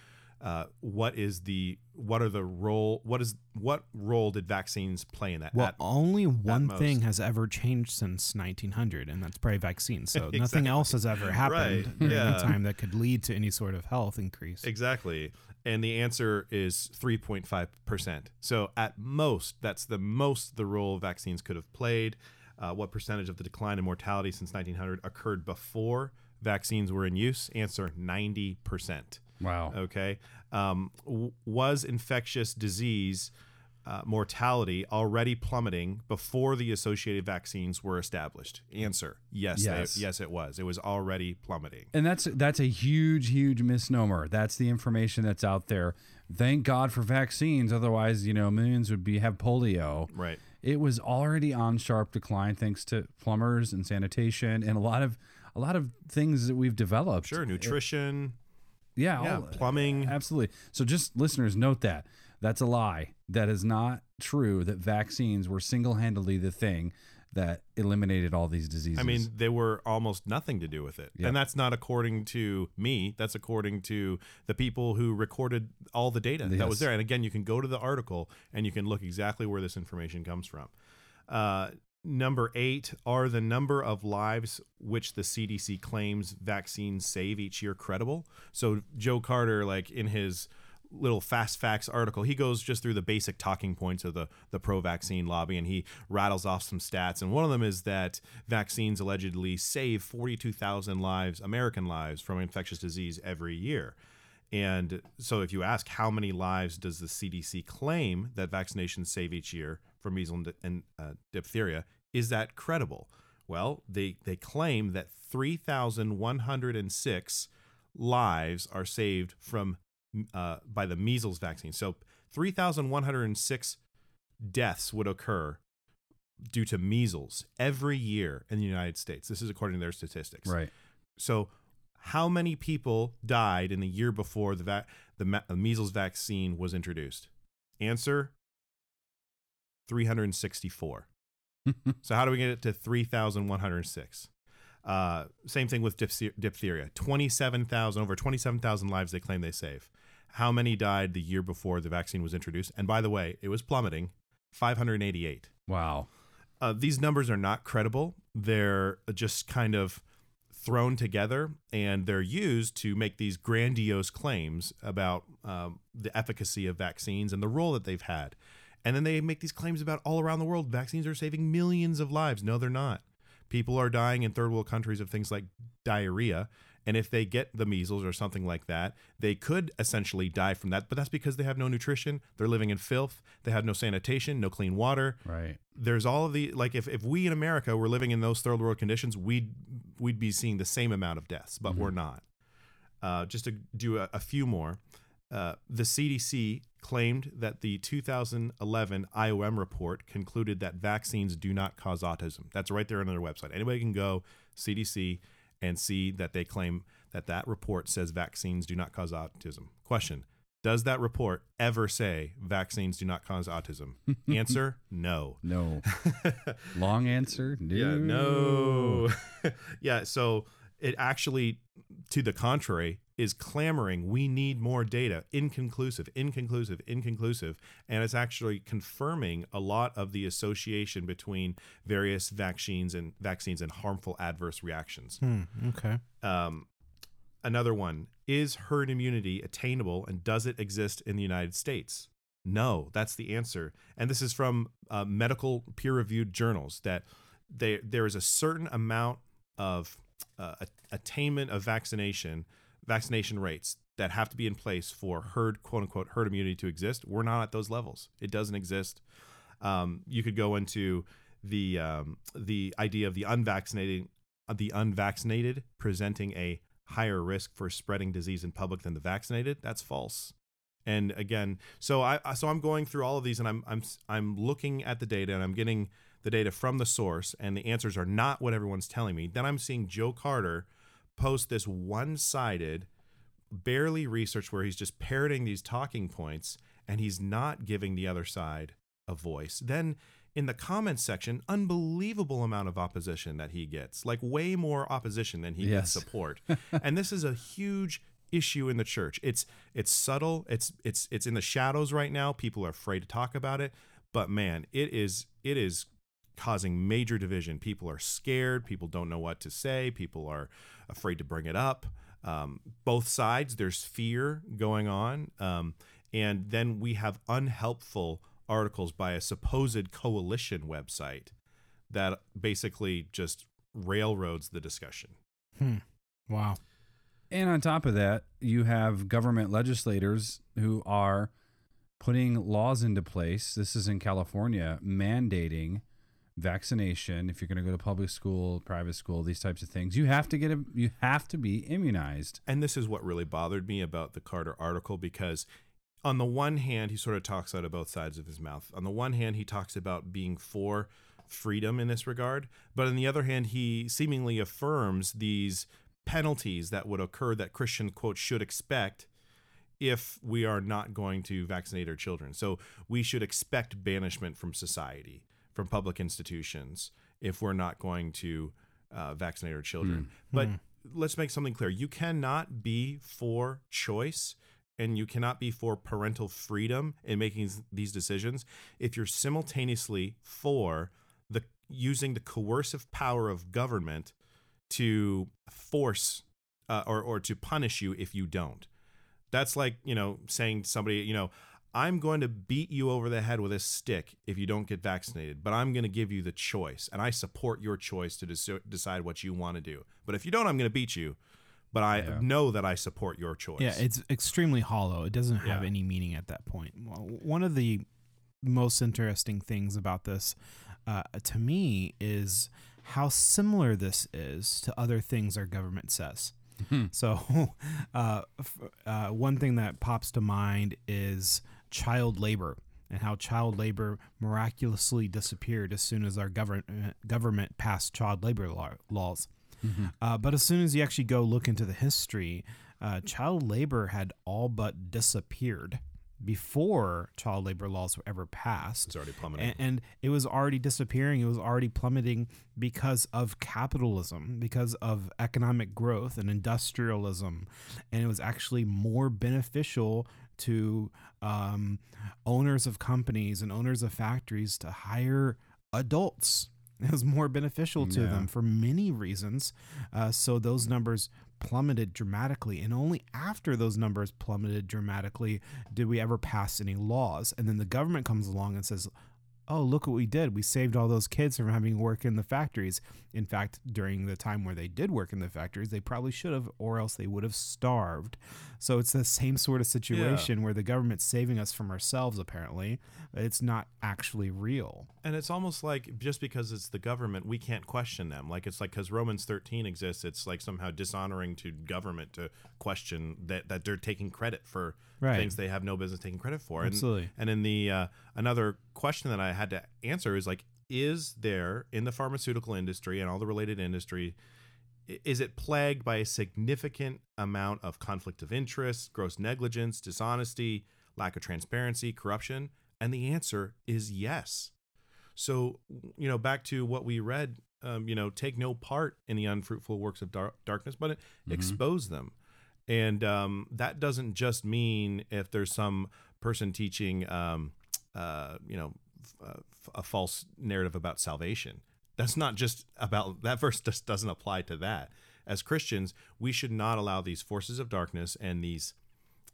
uh, what is the what are the role what is what role did vaccines play in that Well, At- only one thing has ever changed since 1900, and that's probably vaccines. So nothing else has ever happened Right, during yeah. that time that could lead to any sort of health increase. Exactly. And the answer is 3.5%. So at most, that's the most the role vaccines could have played. Uh, what percentage of the decline in mortality since 1900 occurred before vaccines were in use? Answer 90%. Wow. Okay. Um, w- was infectious disease uh, mortality already plummeting before the associated vaccines were established? Answer yes. they- Yes. yes, it was. It was already plummeting. And that's that's a huge, huge misnomer. That's the information that's out there. Thank God for vaccines. Otherwise, you know, millions would be have polio. Right. It was already on sharp decline thanks to plumbers and sanitation and a lot of a lot of things that we've developed. Sure, nutrition. Yeah, Yeah, all- plumbing. Absolutely. So just listeners note that. That's a lie. That is not true that vaccines were single-handedly the thing that eliminated all these diseases. I mean, they were almost nothing to do with it. Yep. And that's not according to me. That's according to the people who recorded all the data that was there. And again, you can go to the article and you can look exactly where this information comes from. Uh, number eight are the number of lives which the CDC claims vaccines save each year credible. So Joe Carter, like in his little fast facts article. He goes just through the basic talking points of the the pro vaccine lobby and he rattles off some stats. And one of them is that vaccines allegedly save 42,000 lives American lives from infectious disease every year. And so if you ask how many lives does the CDC claim that vaccinations save each year from measles and, uh, diphtheria is that credible? Well they they claim that 3,106 lives are saved from uh, by the measles vaccine. So 3,106 deaths would occur due to measles every year in the United States. This is according to their statistics. Right. So how many people died in the year before the va- the ma- the measles vaccine was introduced? Answer 364. so how do we get it to 3,106? Uh, same thing with diphtheria. 27,000, over 27,000 lives they claim they save. How many died the year before the vaccine was introduced? And by the way, it was plummeting 588. Wow. Uh, these numbers are not credible. they're just kind of thrown together and they're used to make these grandiose claims about um, the efficacy of vaccines and the role that they've had. And then they make these claims about all around the world vaccines are saving millions of lives. No, they're not. People are dying in third world countries of things like diarrhea. And if they get the measles or something like that, they could essentially die from that. But that's because they have no nutrition. They're living in filth. They have no sanitation, no clean water. Right. There's all of the like if, if we in America were living in those third world conditions, we'd we'd be seeing the same amount of deaths, but we're not. Uh, just to do a, a few more, uh, the CDC claimed that the 2011 IOM report concluded that vaccines do not cause autism. That's right there on their website. Anybody can go CDC and see that they claim that that report says vaccines do not cause autism. Question: Does that report ever say vaccines do not cause autism? Answer: No. No. Long answer. No. Yeah, no. yeah, so it actually, to the contrary, is clamoring, we need more data. Inconclusive, inconclusive, inconclusive. And it's actually confirming a lot of the association between various vaccines and vaccines and harmful adverse reactions. Hmm, okay. Um, another one is herd immunity attainable and does it exist in the United States? No, that's the answer. And this is from uh, medical peer reviewed journals that they, there is a certain amount of uh, attainment of vaccination, vaccination rates that have to be in place for herd, quote unquote, herd immunity to exist. We're not at those levels. It doesn't exist. Um, you could go into the um, the idea of the unvaccinated, the unvaccinated presenting a higher risk for spreading disease in public than the vaccinated. That's false. And again, so I so I'm going through all of these and I'm I'm I'm looking at the data and I'm getting the data from the source and the answers are not what everyone's telling me. Then I'm seeing Joe Carter post this one-sided barely researched where he's just parroting these talking points and he's not giving the other side a voice. Then in the comments section, unbelievable amount of opposition that he gets, like way more opposition than he Yes. gets support. and this is a huge issue in the church. It's it's subtle. It's it's it's in the shadows right now. People are afraid to talk about it, but man, it is it is causing major division. People are scared. People don't know what to say. People are afraid to bring it up. Um, both sides, there's fear going on. Um, and then we have unhelpful articles by a supposed coalition website that basically just railroads the discussion. Hmm. Wow. And on top of that, you have government legislators who are putting laws into place. This is in California, mandating vaccination if you're going to go to public school, private school, these types of things. You have to get a, you have to be immunized. And this is what really bothered me about the Carter article because on the one hand, he sort of talks out of both sides of his mouth. On the one hand, he talks about being for freedom in this regard, but on the other hand, he seemingly affirms these penalties that would occur that Christian quote should expect if we are not going to vaccinate our children. So we should expect banishment from society, from public institutions, if we're not going to uh, vaccinate our children. But let's make something clear: you cannot be for choice. And you cannot be for parental freedom in making these decisions if you're simultaneously for the using the coercive power of government to force uh, or or to punish you if you don't. That's like you know saying to somebody you know I'm going to beat you over the head with a stick if you don't get vaccinated, but I'm going to give you the choice, and I support your choice to deci- decide what you want to do. But if you don't, I'm going to beat you. But I know that I support your choice. Yeah, it's extremely hollow. It doesn't have Yeah. any meaning at that point. One of the most interesting things about this, uh, to me, is how similar this is to other things our government says. So, uh, f- uh, one thing that pops to mind is child labor and how child labor miraculously disappeared as soon as our government government passed child labor law- laws. Uh, but as soon as you actually go look into the history, uh, child labor had all but disappeared before child labor laws were ever passed. It's already plummeting. And, and it was already disappearing. It was already plummeting because of capitalism, because of economic growth and industrialism. And it was actually more beneficial to um, owners of companies and owners of factories to hire adults It was more beneficial to Yeah. them for many reasons. Uh, so those numbers plummeted dramatically. And only after those numbers plummeted dramatically did we ever pass any laws. And then the government comes along and says, oh, look what we did. We saved all those kids from having to work in the factories. In fact, during the time where they did work in the factories, they probably should have, or else they would have starved. So it's the same sort of situation where the government's saving us from ourselves, apparently. It's not actually real. And it's almost like just because it's the government, we can't question them. Like it's like because Romans 13 exists, it's like somehow dishonoring to government to question that, that they're taking credit for Right. things they have no business taking credit for. And, Absolutely. And in the uh, another question that I had to answer is like, is there in the pharmaceutical industry and all the related industry, is it plagued by a significant amount of conflict of interest, gross negligence, dishonesty, lack of transparency, corruption? And the answer is yes. So, you know, back to what we read, um, you know, take no part in the unfruitful works of dar- darkness, but Mhm. expose them. And um, that doesn't just mean if there's some person teaching, um, uh, you know, f- uh, f- a false narrative about salvation. That's not just about that verse. Just doesn't apply to that. As Christians, we should not allow these forces of darkness and these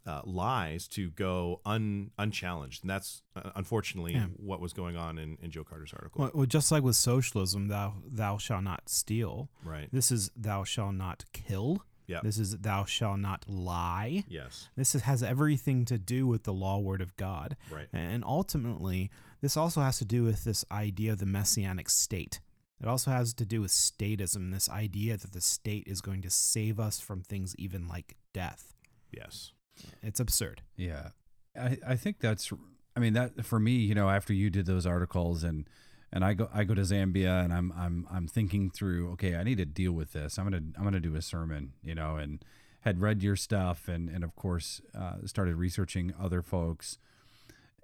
uh, lies to go un, unchallenged. And that's uh, unfortunately Yeah. what was going on in, in Joe Carter's article. Well, well, just like with socialism, thou thou shalt not steal. Right. This is thou shalt not kill. Yeah. This is thou shalt not lie. Yes. This is, has everything to do with the law word of God. Right. And ultimately, this also has to do with this idea of the messianic state. It also has to do with statism, this idea that the state is going to save us from things even like death. Yes. It's absurd. Yeah. I, I think that's I mean that for me, you know, after you did those articles and and I go I go to Zambia and I'm I'm I'm thinking through, okay, I need to deal with this. I'm going to I'm going to do a sermon, you know, and had read your stuff and and of course uh, started researching other folks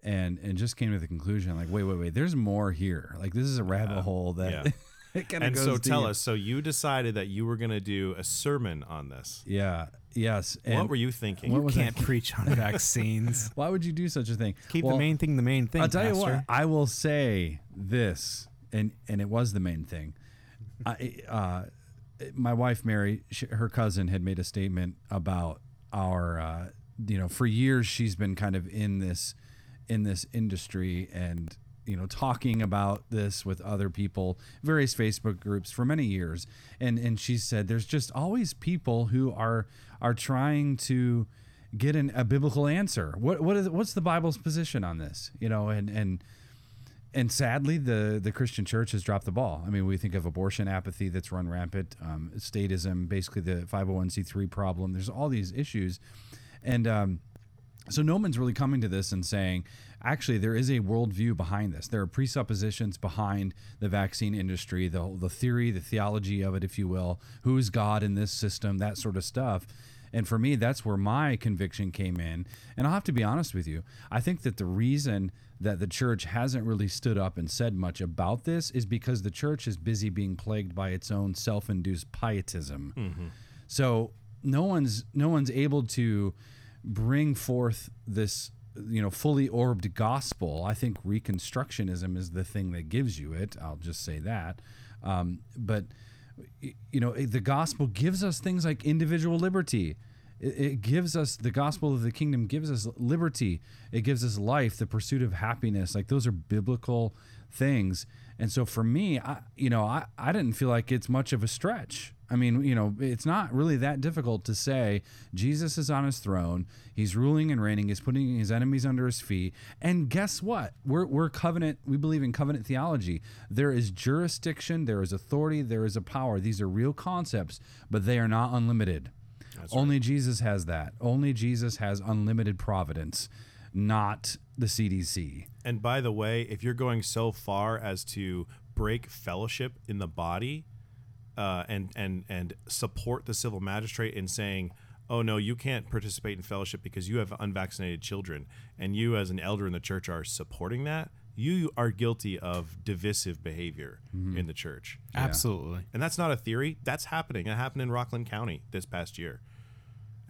and and just came to the conclusion like wait wait wait there's more here like this is a rabbit Yeah. hole that Yeah. it kinda and so goes tell deep. us. So you decided that you were going to do a sermon on this. Yeah. Yes. What were you thinking? You can't I- preach on vaccines. Why would you do such a thing? Keep the main thing the main thing, I'll tell you what. I will say this, and and it was the main thing. I, uh, my wife Mary, she, her cousin, had made a statement about our. Uh, you know, for years she's been kind of in this in this industry and you know talking about this with other people various facebook groups for many years. And and she said there's just always people who are are trying to get an, a biblical answer. What what is what's the bible's position on this? You know and and and sadly the the christian church has dropped the ball. I mean we think of abortion apathy that's run rampant um, statism basically the 501c3 problem. There's all these issues. And um, so no one's really coming to this and saying, actually, there is a worldview behind this. There are presuppositions behind the vaccine industry, the the theory, the theology of it, if you will. Who is God in this system? That sort of stuff. And for me, that's where my conviction came in. And I'll have to be honest with you. I think that the reason that the church hasn't really stood up and said much about this is because the church is busy being plagued by its own self-induced pietism. Mm-hmm. So no one's no one's able to bring forth this you know fully orbed gospel. I think reconstructionism is the thing that gives you it. I'll just say that. Um, but you know the gospel gives us things like individual liberty. It, gives us the gospel of the kingdom gives us liberty. It gives us life, the pursuit of happiness. Like those are biblical things. And so for me, I, you know, I, I didn't feel like it's much of a stretch. I mean, you know, it's not really that difficult to say Jesus is on his throne. He's ruling and reigning. He's putting his enemies under his feet. And guess what? We're, we're covenant. We believe in covenant theology. There is jurisdiction, there is authority, there is a power. These are real concepts, but they are not unlimited. Only Jesus has that. Only Jesus has unlimited providence, not the CDC. And by the way, if you're going so far as to break fellowship in the body, uh, and and and support the civil magistrate in saying, "Oh no, you can't participate in fellowship because you have unvaccinated children," and you as an elder in the church are supporting that, you are guilty of divisive behavior Mhm. in the church. Absolutely. And that's not a theory. That's happening. It happened in Rockland County this past year.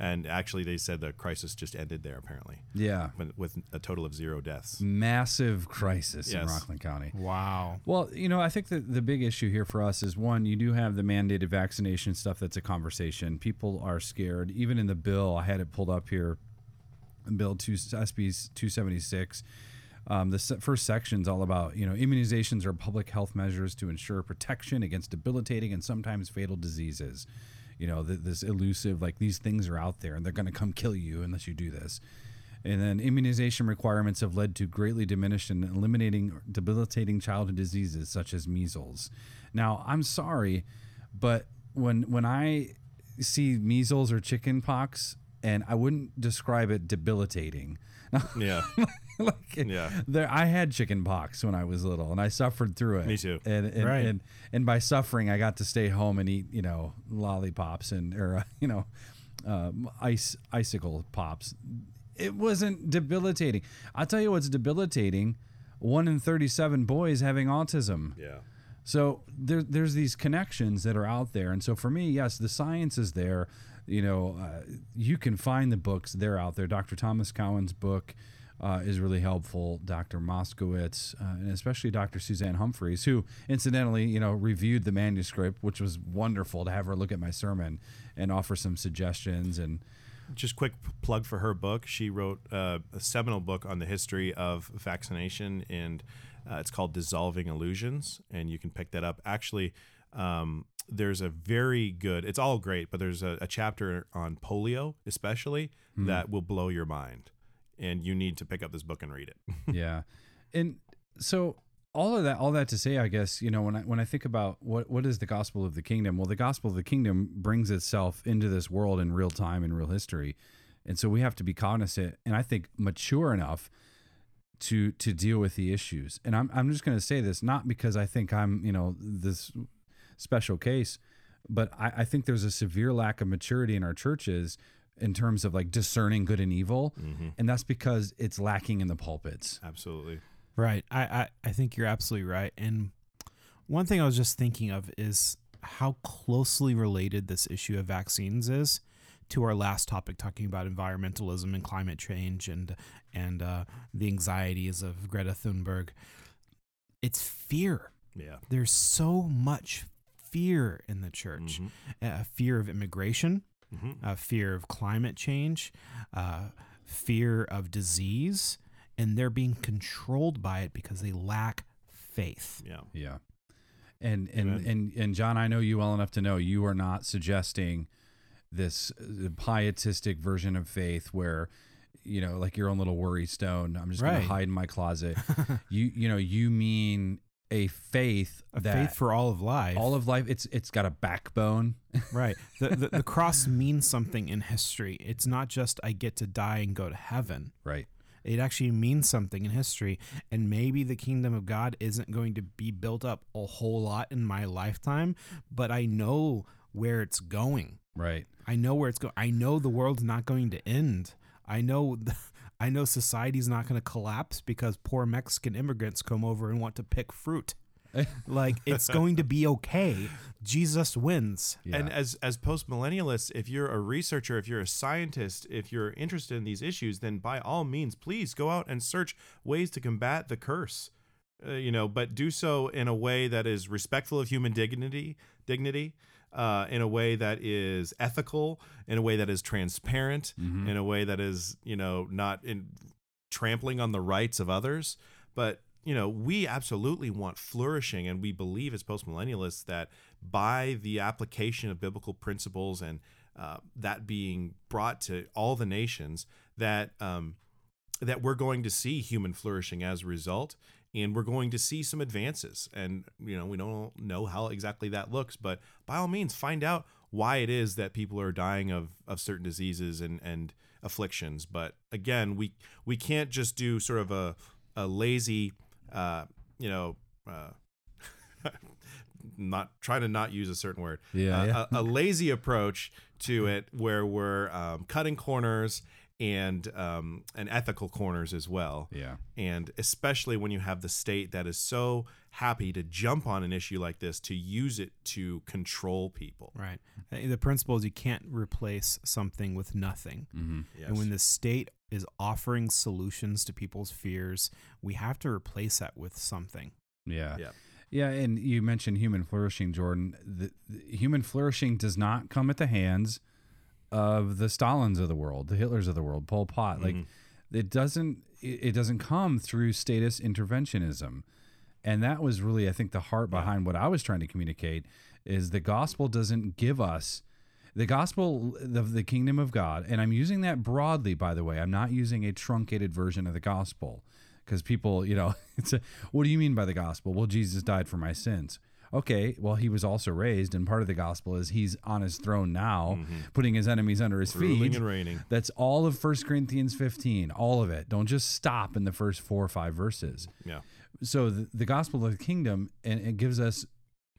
And actually, they said the crisis just ended there. Apparently, Yeah. with, with a total of zero deaths. Massive crisis in Rockland County. Wow. Well, you know, I think that the big issue here for us is one, you do have the mandated vaccination stuff that's a conversation. People are scared. Even in the bill, I had it pulled up here, Bill 2, SB 276. Um, the first section is all about, you know, immunizations are public health measures to ensure protection against debilitating and sometimes fatal diseases. You know, th- this elusive, like these things are out there and they're going to come kill you unless you do this. And then immunization requirements have led to greatly diminished and eliminating debilitating childhood diseases such as measles. Now, I'm sorry, but when when I see measles or chicken pox, and I wouldn't describe it debilitating. Yeah. like, Yeah. There, I had chicken pox when I was little, and I suffered through it. Me too. And and, Right. and and by suffering, I got to stay home and eat, you know, lollipops and or uh, you know, um, ice icicle pops. It wasn't debilitating. I'll tell you what's debilitating: one in thirty-seven boys having autism. Yeah. So there, there's these connections that are out there, and so for me, yes, the science is there. You know, uh, you can find the books; they're out there. Dr. Thomas Cowan's book uh, is really helpful. Dr. Moskowitz, uh, and especially Dr. Suzanne Humphries, who incidentally, you know, reviewed the manuscript, which was wonderful to have her look at my sermon and offer some suggestions. And Just quick plug for her book. She wrote uh, a seminal book on the history of vaccination, and uh, it's called Dissolving Illusions. And you can pick that up. Actually, um, there's a very good. It's all great, but there's a, a chapter on polio, especially Hmm. that will blow your mind, and you need to pick up this book and read it. yeah. And so all of that all that to say i guess you know when i when i think about what what is the gospel of the kingdom well the gospel of the kingdom brings itself into this world in real time in real history. And so we have to be cognizant and i think mature enough to to deal with the issues. And i'm, I'm just going to say this not because i think i'm you know this special case but I, I think there's a severe lack of maturity in our churches in terms of like discerning good and evil and that's because it's lacking in the pulpits Absolutely. Right. I, I, I think you're absolutely right. And one thing I was just thinking of is how closely related this issue of vaccines is to our last topic, talking about environmentalism and climate change and and uh, the anxieties of Greta Thunberg. It's fear. Yeah. There's so much fear in the church. Uh, fear of immigration, Mhm. uh, fear of climate change, uh, fear of disease, and they're being controlled by it because they lack faith. Yeah. Yeah. And and, Amen. and and John, I know you well enough to know you are not suggesting this uh, pietistic version of faith where you know, like your own little worry stone. I'm just gonna hide in my closet. you you know, you mean a faith A that faith for all of life. all of life it's it's got a backbone. right. The, the the cross means something in history. It's not just I get to die and go to heaven. Right. It actually means something in history. And maybe the kingdom of God isn't going to be built up a whole lot in my lifetime, but I know where it's going. Right. I know where it's going. I know the world's not going to end. I know I know society's not going to collapse because poor Mexican immigrants come over and want to pick fruit. like it's going to be okay. Jesus wins. And as as post millennialists, if you're a researcher, if you're a scientist, if you're interested in these issues, then by all means, please go out and search ways to combat the curse. Uh, you know, but do so in a way that is respectful of human dignity, dignity, uh, in a way that is ethical, in a way that is transparent, in a way that is you know not in trampling on the rights of others. But you know, we absolutely want flourishing, and we believe as postmillennialists that by the application of biblical principles and uh, that being brought to all the nations, that um, that we're going to see human flourishing as a result, and we're going to see some advances. And you know, we don't know how exactly that looks, but by all means, find out why it is that people are dying of of certain diseases and and afflictions. But again, we we can't just do sort of a a lazy, uh, you know. Uh, not try to not use a certain word. Yeah, Uh, yeah. A, a lazy approach to it, where we're um, cutting corners and um, and ethical corners as well. Yeah. And especially when you have the state that is so happy to jump on an issue like this to use it to control people. Right. The principle is you can't replace something with nothing. Mhm. Yes. And when the state is offering solutions to people's fears, we have to replace that with something. Yeah. Yeah. Yeah, and you mentioned human flourishing, Jordan. The, the human flourishing does not come at the hands of the Stalins of the world, the Hitlers of the world, Pol Pot. Like Mhm. it doesn't it it doesn't come through statist interventionism. And that was really I think the heart behind what I was trying to communicate is the gospel doesn't give us the gospel of the kingdom of God, and I'm using that broadly, by the way. I'm not using a truncated version of the gospel because people, you know, it's a, what do you mean by the gospel? Well, Jesus died for my sins. Okay, well, he was also raised, and part of the gospel is he's on his throne now, mm-hmm. putting his enemies under his Ruling feet. and reigning. That's all of 1 Corinthians 15, all of it. Don't just stop in the first four or five verses. Yeah. So the, the gospel of the kingdom, and it gives us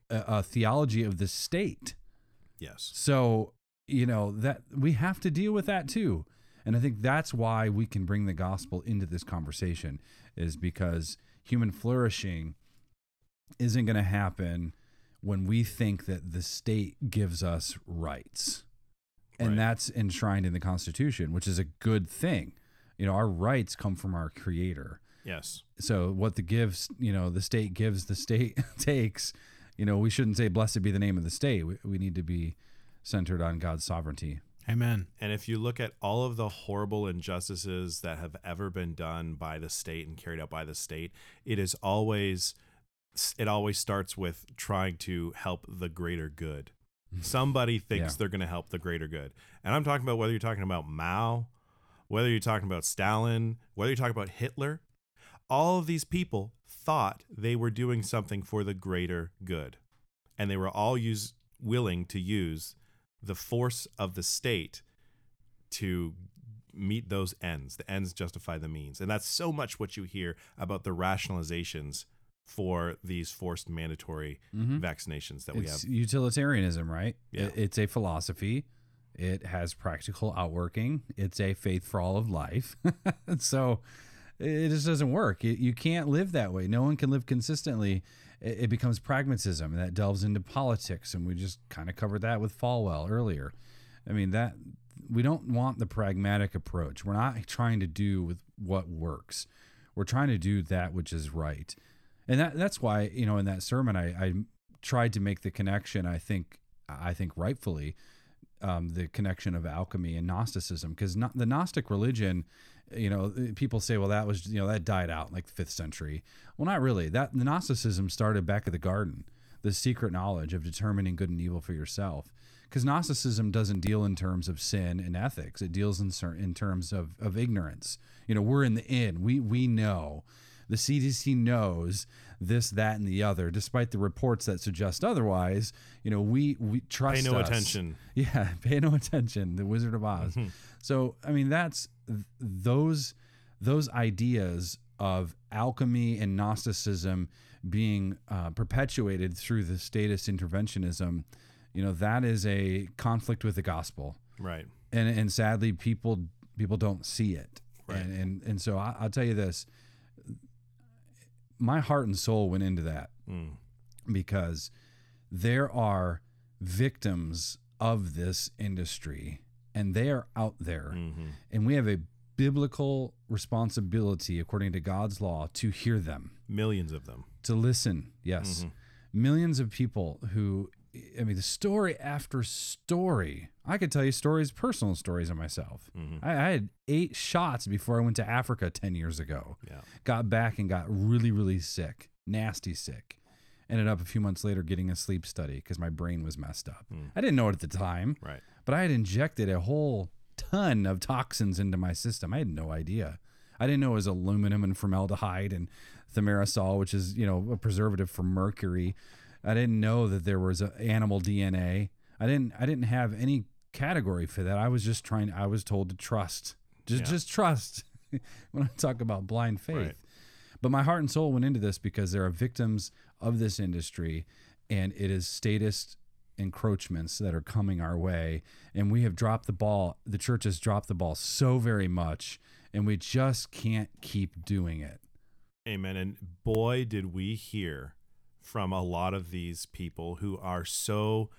a, a theology of the state. Yes. So, you know, that we have to deal with that too. And I think that's why we can bring the gospel into this conversation is because human flourishing isn't going to happen when we think that the state gives us rights. And Right. that's enshrined in the Constitution, which is a good thing. You know, our rights come from our creator. Yes. So what the gives, you know, the state gives, the state takes. You know, we shouldn't say blessed be the name of the state. We, we need to be centered on God's sovereignty. Amen. And if you look at all of the horrible injustices that have ever been done by the state and carried out by the state, it is always it always starts with trying to help the greater good. Mm-hmm. Somebody thinks Yeah. they're going to help the greater good. And I'm talking about whether you're talking about Mao, whether you're talking about Stalin, whether you're talking about Hitler, all of these people thought they were doing something for the greater good. And they were all use willing to use the force of the state to meet those ends. The ends justify the means. And that's so much what you hear about the rationalizations for these forced mandatory Mhm. vaccinations that we have. utilitarianism, right? Yeah. It's a philosophy. It has practical outworking. It's a faith for all of life. so it just doesn't work. You, you can't live that way. No one can live consistently. It, it becomes pragmatism and that delves into politics. And we just kind of covered that with Falwell earlier. I mean, that we don't want the pragmatic approach. We're not trying to do with what works. We're trying to do that which is right. And that that's why, you know, in that sermon I, I tried to make the connection, I think I think rightfully, um, the connection of alchemy and Gnosticism, because the Gnostic religion, you know, people say, well, that was, you know, that died out in like the fifth century. Well, not really. That the Gnosticism started back at the garden, the secret knowledge of determining good and evil for yourself. Because Gnosticism doesn't deal in terms of sin and ethics; it deals in in terms of of ignorance. You know, we're in the in. We we know. The CDC knows this, that, and the other, despite the reports that suggest otherwise. You know, we we trust. Pay no us. attention. Yeah, pay no attention. The Wizard of Oz. Mhm. So I mean, that's those those ideas of alchemy and Gnosticism being uh, perpetuated through the statist interventionism. You know, that is a conflict with the gospel, Right. and and sadly, people people don't see it. Right. And and and so I, I'll tell you this: my heart and soul went into that Mm. because there are victims of this industry and they are out there Mhm. and we have a biblical responsibility according to God's law to hear them Millions of them. to listen yes Mhm. millions of people who I mean the story after story I could tell you stories personal stories of myself. Mhm. I, I had eight shots before I went to Africa 10 years ago. Yeah. got back and got really really sick nasty sick. Ended up a few months later getting a sleep study because my brain was messed up. I didn't know it at the time Right. but I had injected a whole ton of toxins into my system. I had no idea. I didn't know it was aluminum and formaldehyde and thimerosal which is you know a preservative for mercury I didn't know that there was a animal DNA I didn't I didn't have any category for that I was just trying I was told to trust just Yeah. just trust when I talk about blind faith Right. but my heart and soul went into this because there are victims of this industry and it is statist encroachments that are coming our way and we have dropped the ball the church has dropped the ball so very much and we just can't keep doing it Amen. And boy, did we hear from a lot of these people who are so,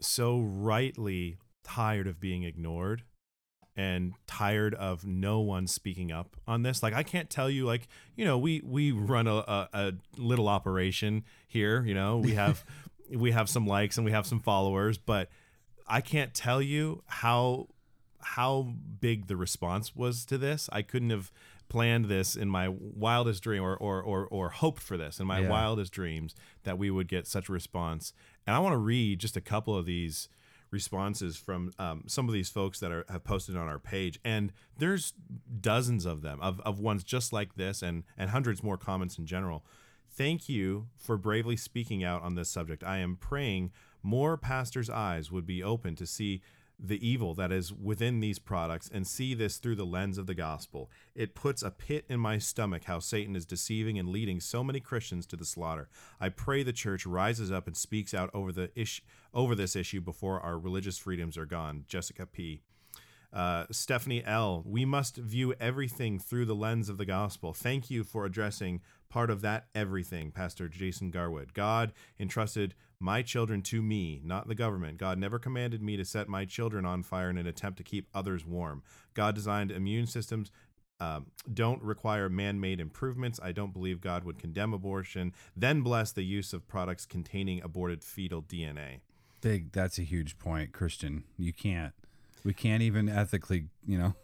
so rightly tired of being ignored and tired of no one speaking up on this. Like I can't tell you, like you know, we we run a, a, a little operation here. You know, we have we have some likes and we have some followers, but I can't tell you how how big the response was to this. I couldn't have planned this in my wildest dream or or or, or hoped for this in my Yeah. wildest dreams that we would get such a response. And I want to read just a couple of these responses from um, some of these folks that are have posted on our page and there's dozens of them of, of ones just like this and and hundreds more comments in general thank you for bravely speaking out on this subject i am praying more pastors eyes would be open to see the evil that is within these products and see this through the lens of the gospel. It puts a pit in my stomach how Satan is deceiving and leading so many Christians to the slaughter. I pray the church rises up and speaks out over the issue over this issue before our religious freedoms are gone. Jessica P. Uh, Stephanie L. We must view everything through the lens of the gospel. Thank you for addressing part of that everything, Pastor Jason Garwood. God entrusted my children to me, not the government. God never commanded me to set my children on fire in an attempt to keep others warm. God designed immune systems. Um, don't require man made improvements. I don't believe God would condemn abortion, then bless the use of products containing aborted fetal DNA. big that's a huge point christian you can't we can't even ethically you know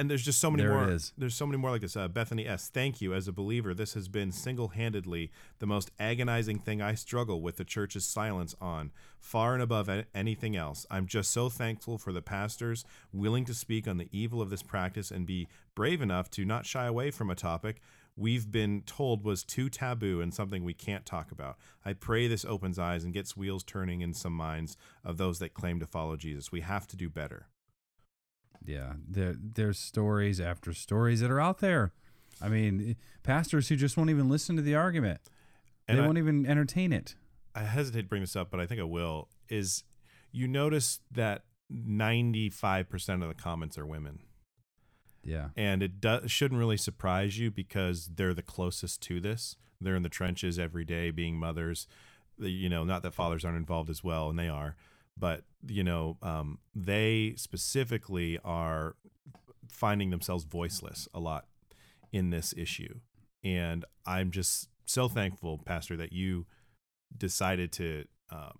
and there's just so many There more. is. There's so many more like this. Uh, Bethany S. Thank you. As a believer, this has been single-handedly the most agonizing thing I struggle with the church's silence on, far and above anything else. I'm just so thankful for the pastors willing to speak on the evil of this practice and be brave enough to not shy away from a topic we've been told was too taboo and something we can't talk about. I pray this opens eyes and gets wheels turning in some minds of those that claim to follow Jesus. We have to do better. Yeah, there there's stories after stories that are out there. I mean, eh, pastors who just won't even listen to the argument. And they I- won't even entertain it. I hesitate to bring this up, but I think I will. Is you notice that 95% of the comments are women. Yeah. And it do- shouldn't really surprise you because they're the closest to this. They're in the trenches every day being mothers. You know, not that fathers aren't involved as well, and they are, but, you know, um, they specifically are finding themselves voiceless a lot in this issue. And I'm just so thankful, Pastor, that you decided to uh,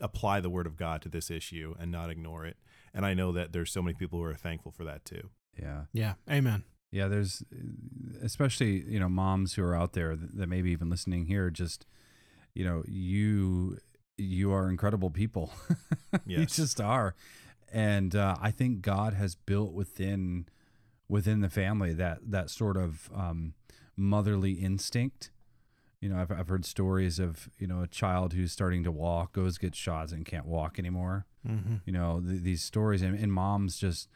apply the word of God to this issue and not ignore it. And I know that there's so many people who are thankful for that too. Yeah. Yeah. Amen. Yeah, there's especially, you know, moms who are out there that, that maybe even listening here just you know, you you are incredible people. you Yes. just are. And uh, I think God has built within within the family that that sort of um, motherly instinct. You know, I've I've heard stories of you know a child who's starting to walk goes gets shots and can't walk anymore. Mhm. You know th- these stories, and, and moms just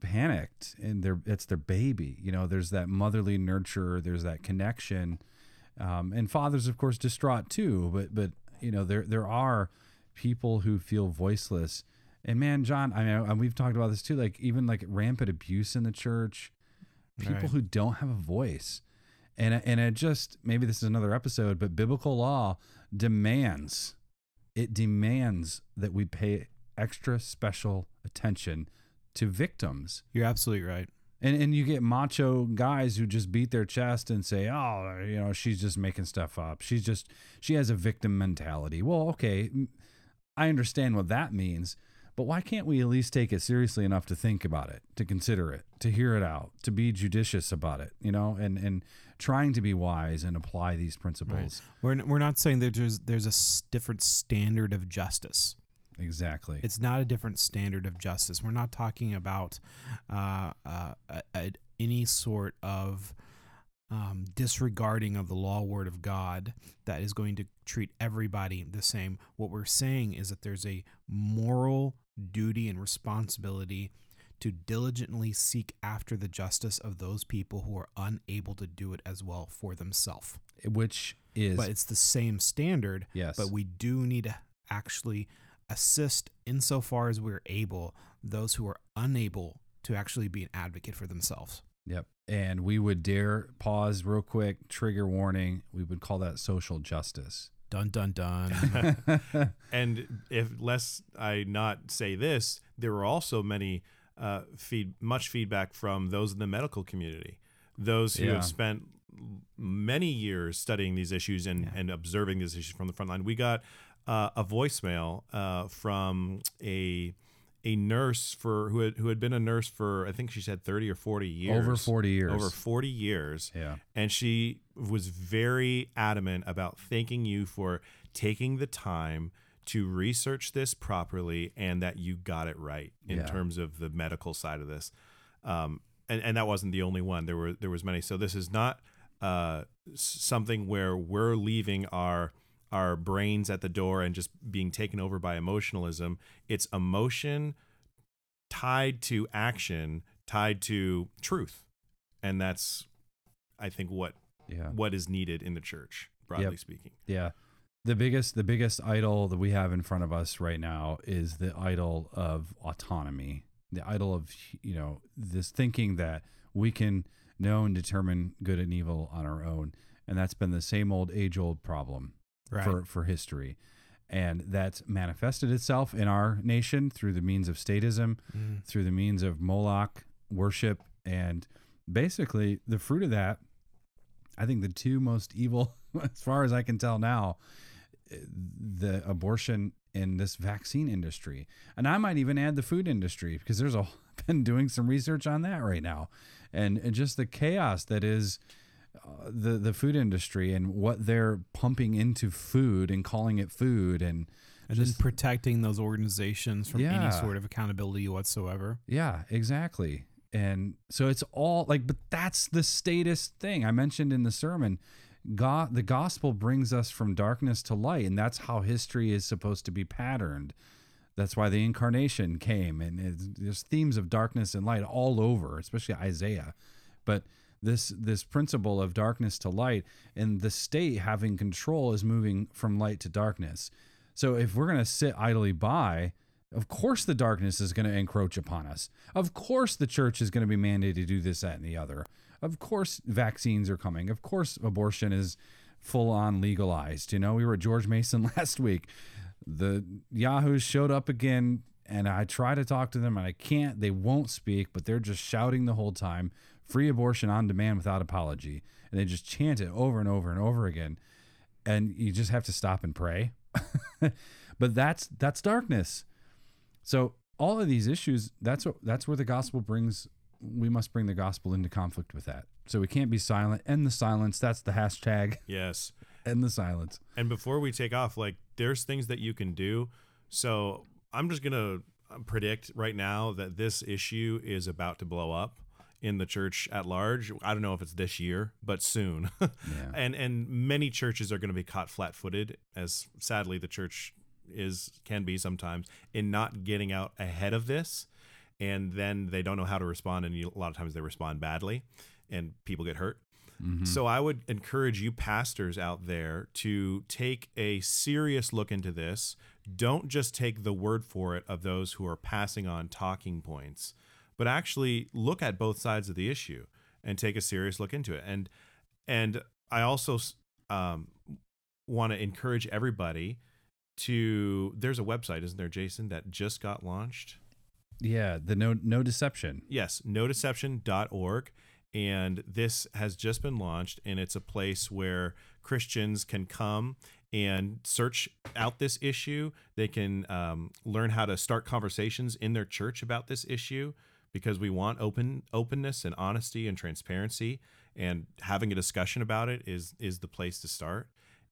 panicked, and their it's their baby. You know, there's that motherly nurture, there's that connection, um, and fathers, of course, distraught too. But but you know there there are people who feel voiceless. And man, John, I mean, and we've talked about this too. Like even like rampant abuse in the church, people Right. who don't have a voice, and and it just maybe this is another episode, but biblical law demands it demands that we pay extra special attention to victims. You're absolutely right. And and you get macho guys who just beat their chest and say, "Oh, you know, she's just making stuff up. She's just she has a victim mentality." Well, okay, I understand what that means, but why can't we at least take it seriously enough to think about it, to consider it, to hear it out, to be judicious about it, you know, and and trying to be wise and apply these principles. We're we're not saying that there's there's a different standard of justice. Exactly. It's not a different standard of justice. We're not talking about uh, uh, a, any sort of um, disregarding of the law word of God that is going to treat everybody the same. What we're saying is that there's a moral duty and responsibility to diligently seek after the justice of those people who are unable to do it as well for themselves. which is but it's the same standard. Yes. But we do need to actually assist insofar as we're able those who are unable to actually be an advocate for themselves. Yep. And we would dare pause real quick, trigger warning. We would call that social justice. Dun dun dun. and if lest I not say this, there were also many uh, feed much feedback from those in the medical community, those who Yeah. have spent many years studying these issues and, and observing these issues from the front line. We got uh, a voicemail uh, from a a nurse for who had who had been a nurse for I think she said 30 or 40 years. Over 40 years. Over 40 years. Yeah. And she was very adamant about thanking you for taking the time to research this properly and that you got it right in Yeah. terms of the medical side of this. Um, and, and that wasn't the only one. There were there was many. So this is not uh, something where we're leaving our our brains at the door and just being taken over by emotionalism. It's emotion tied to action, tied to truth, and that's I think what Yeah. what is needed in the church, broadly Yep. speaking. Yeah. The biggest the biggest idol that we have in front of us right now is the idol of autonomy. The idol of you know this thinking that we can know and determine good and evil on our own. And that's been the same old age old problem Right. for for history. And that's manifested itself in our nation through the means of statism, Mm. through the means of Moloch worship and basically the fruit of that I think the two most evil, as far as I can tell now, eh, the abortion in this vaccine industry, and I might even add the food industry because there's a been doing some research on that right now, and and just the chaos that is uh, the the food industry and what they're pumping into food and calling it food and and then protecting those organizations from Yeah. any sort of accountability whatsoever. Yeah, exactly. And so it's all like, but that's the statist thing I mentioned in the sermon. God, the gospel brings us from darkness to light, and that's how history is supposed to be patterned. That's why the incarnation came, and it's, there's themes of darkness and light all over, especially Isaiah. But this this principle of darkness to light, and the state having control is moving from light to darkness. So if we're going to sit idly by, of course the darkness is going to encroach upon us. Of course the church is going to be mandated to do this, that, and the other. Of course vaccines are coming. Of course abortion is full on legalized. You know, we were at George Mason last week. The Yahoos showed up again, and I try to talk to them, and I can't. They won't speak, but they're just shouting the whole time free abortion on demand without apology. And they just chant it over and over and over again. And you just have to stop and pray. but that's that's darkness. So all of these issues, that's what that's where the gospel brings. We must bring the gospel into conflict with that. So we can't be silent. End the silence. That's the hashtag. Yes. End the silence. And before we take off, like there's things that you can do. So I'm just gonna predict right now that this issue is about to blow up in the church at large. I don't know if it's this year, but soon. And and many churches are going to be caught flat-footed, as sadly the church is can be sometimes in not getting out ahead of this, and then they don't know how to respond, and you, a lot of times they respond badly, and people get hurt. Mm-hmm. So I would encourage you pastors out there to take a serious look into this. Don't just take the word for it of those who are passing on talking points, but actually look at both sides of the issue and take a serious look into it. And and I also um, want to encourage everybody to. There's a website, isn't there, Jason, that just got launched? Yeah, the no no deception. Yes, no nodeception.org. And this has just been launched, and it's a place where Christians can come and search out this issue. They can um, learn how to start conversations in their church about this issue because we want open openness and honesty and transparency. And having a discussion about it is is the place to start.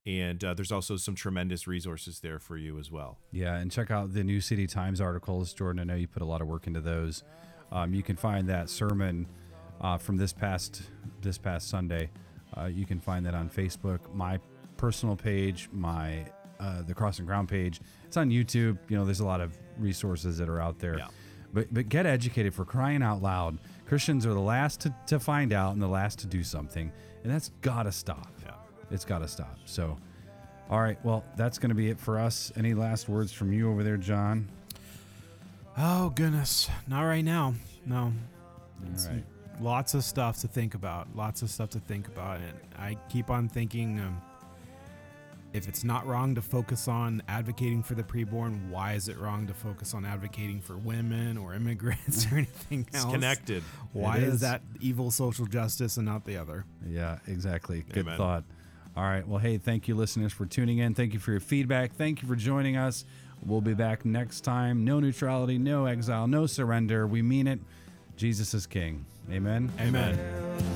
And uh, there's also some tremendous resources there for you as well. Yeah, and check out the New City Times articles, Jordan. I know you put a lot of work into those. Um, you can find that sermon uh, from this past this past Sunday. Uh, you can find that on Facebook, my personal page, my uh, the Cross and Crown page. It's on YouTube. You know, there's a lot of resources that are out there. But but get educated for crying out loud. Christians are the last to, to find out and the last to do something, and that's gotta stop. Yeah. It's got to stop. So, all right. Well, that's going to be it for us. Any last words from you over there, John? Oh goodness, not right now. No. Right. Lots of stuff to think about. Lots of stuff to think about, and I keep on thinking. Um, if it's not wrong to focus on advocating for the preborn, why is it wrong to focus on advocating for women or immigrants or anything It's else? connected. Why It is. is. that evil social justice and not the other? Yeah, exactly. Good Amen. thought. All right. Well, hey, thank you, listeners, for tuning in. Thank you for your feedback. Thank you for joining us. We'll be back next time. No neutrality, no exile, no surrender. We mean it. Jesus is King. Amen. Amen. Man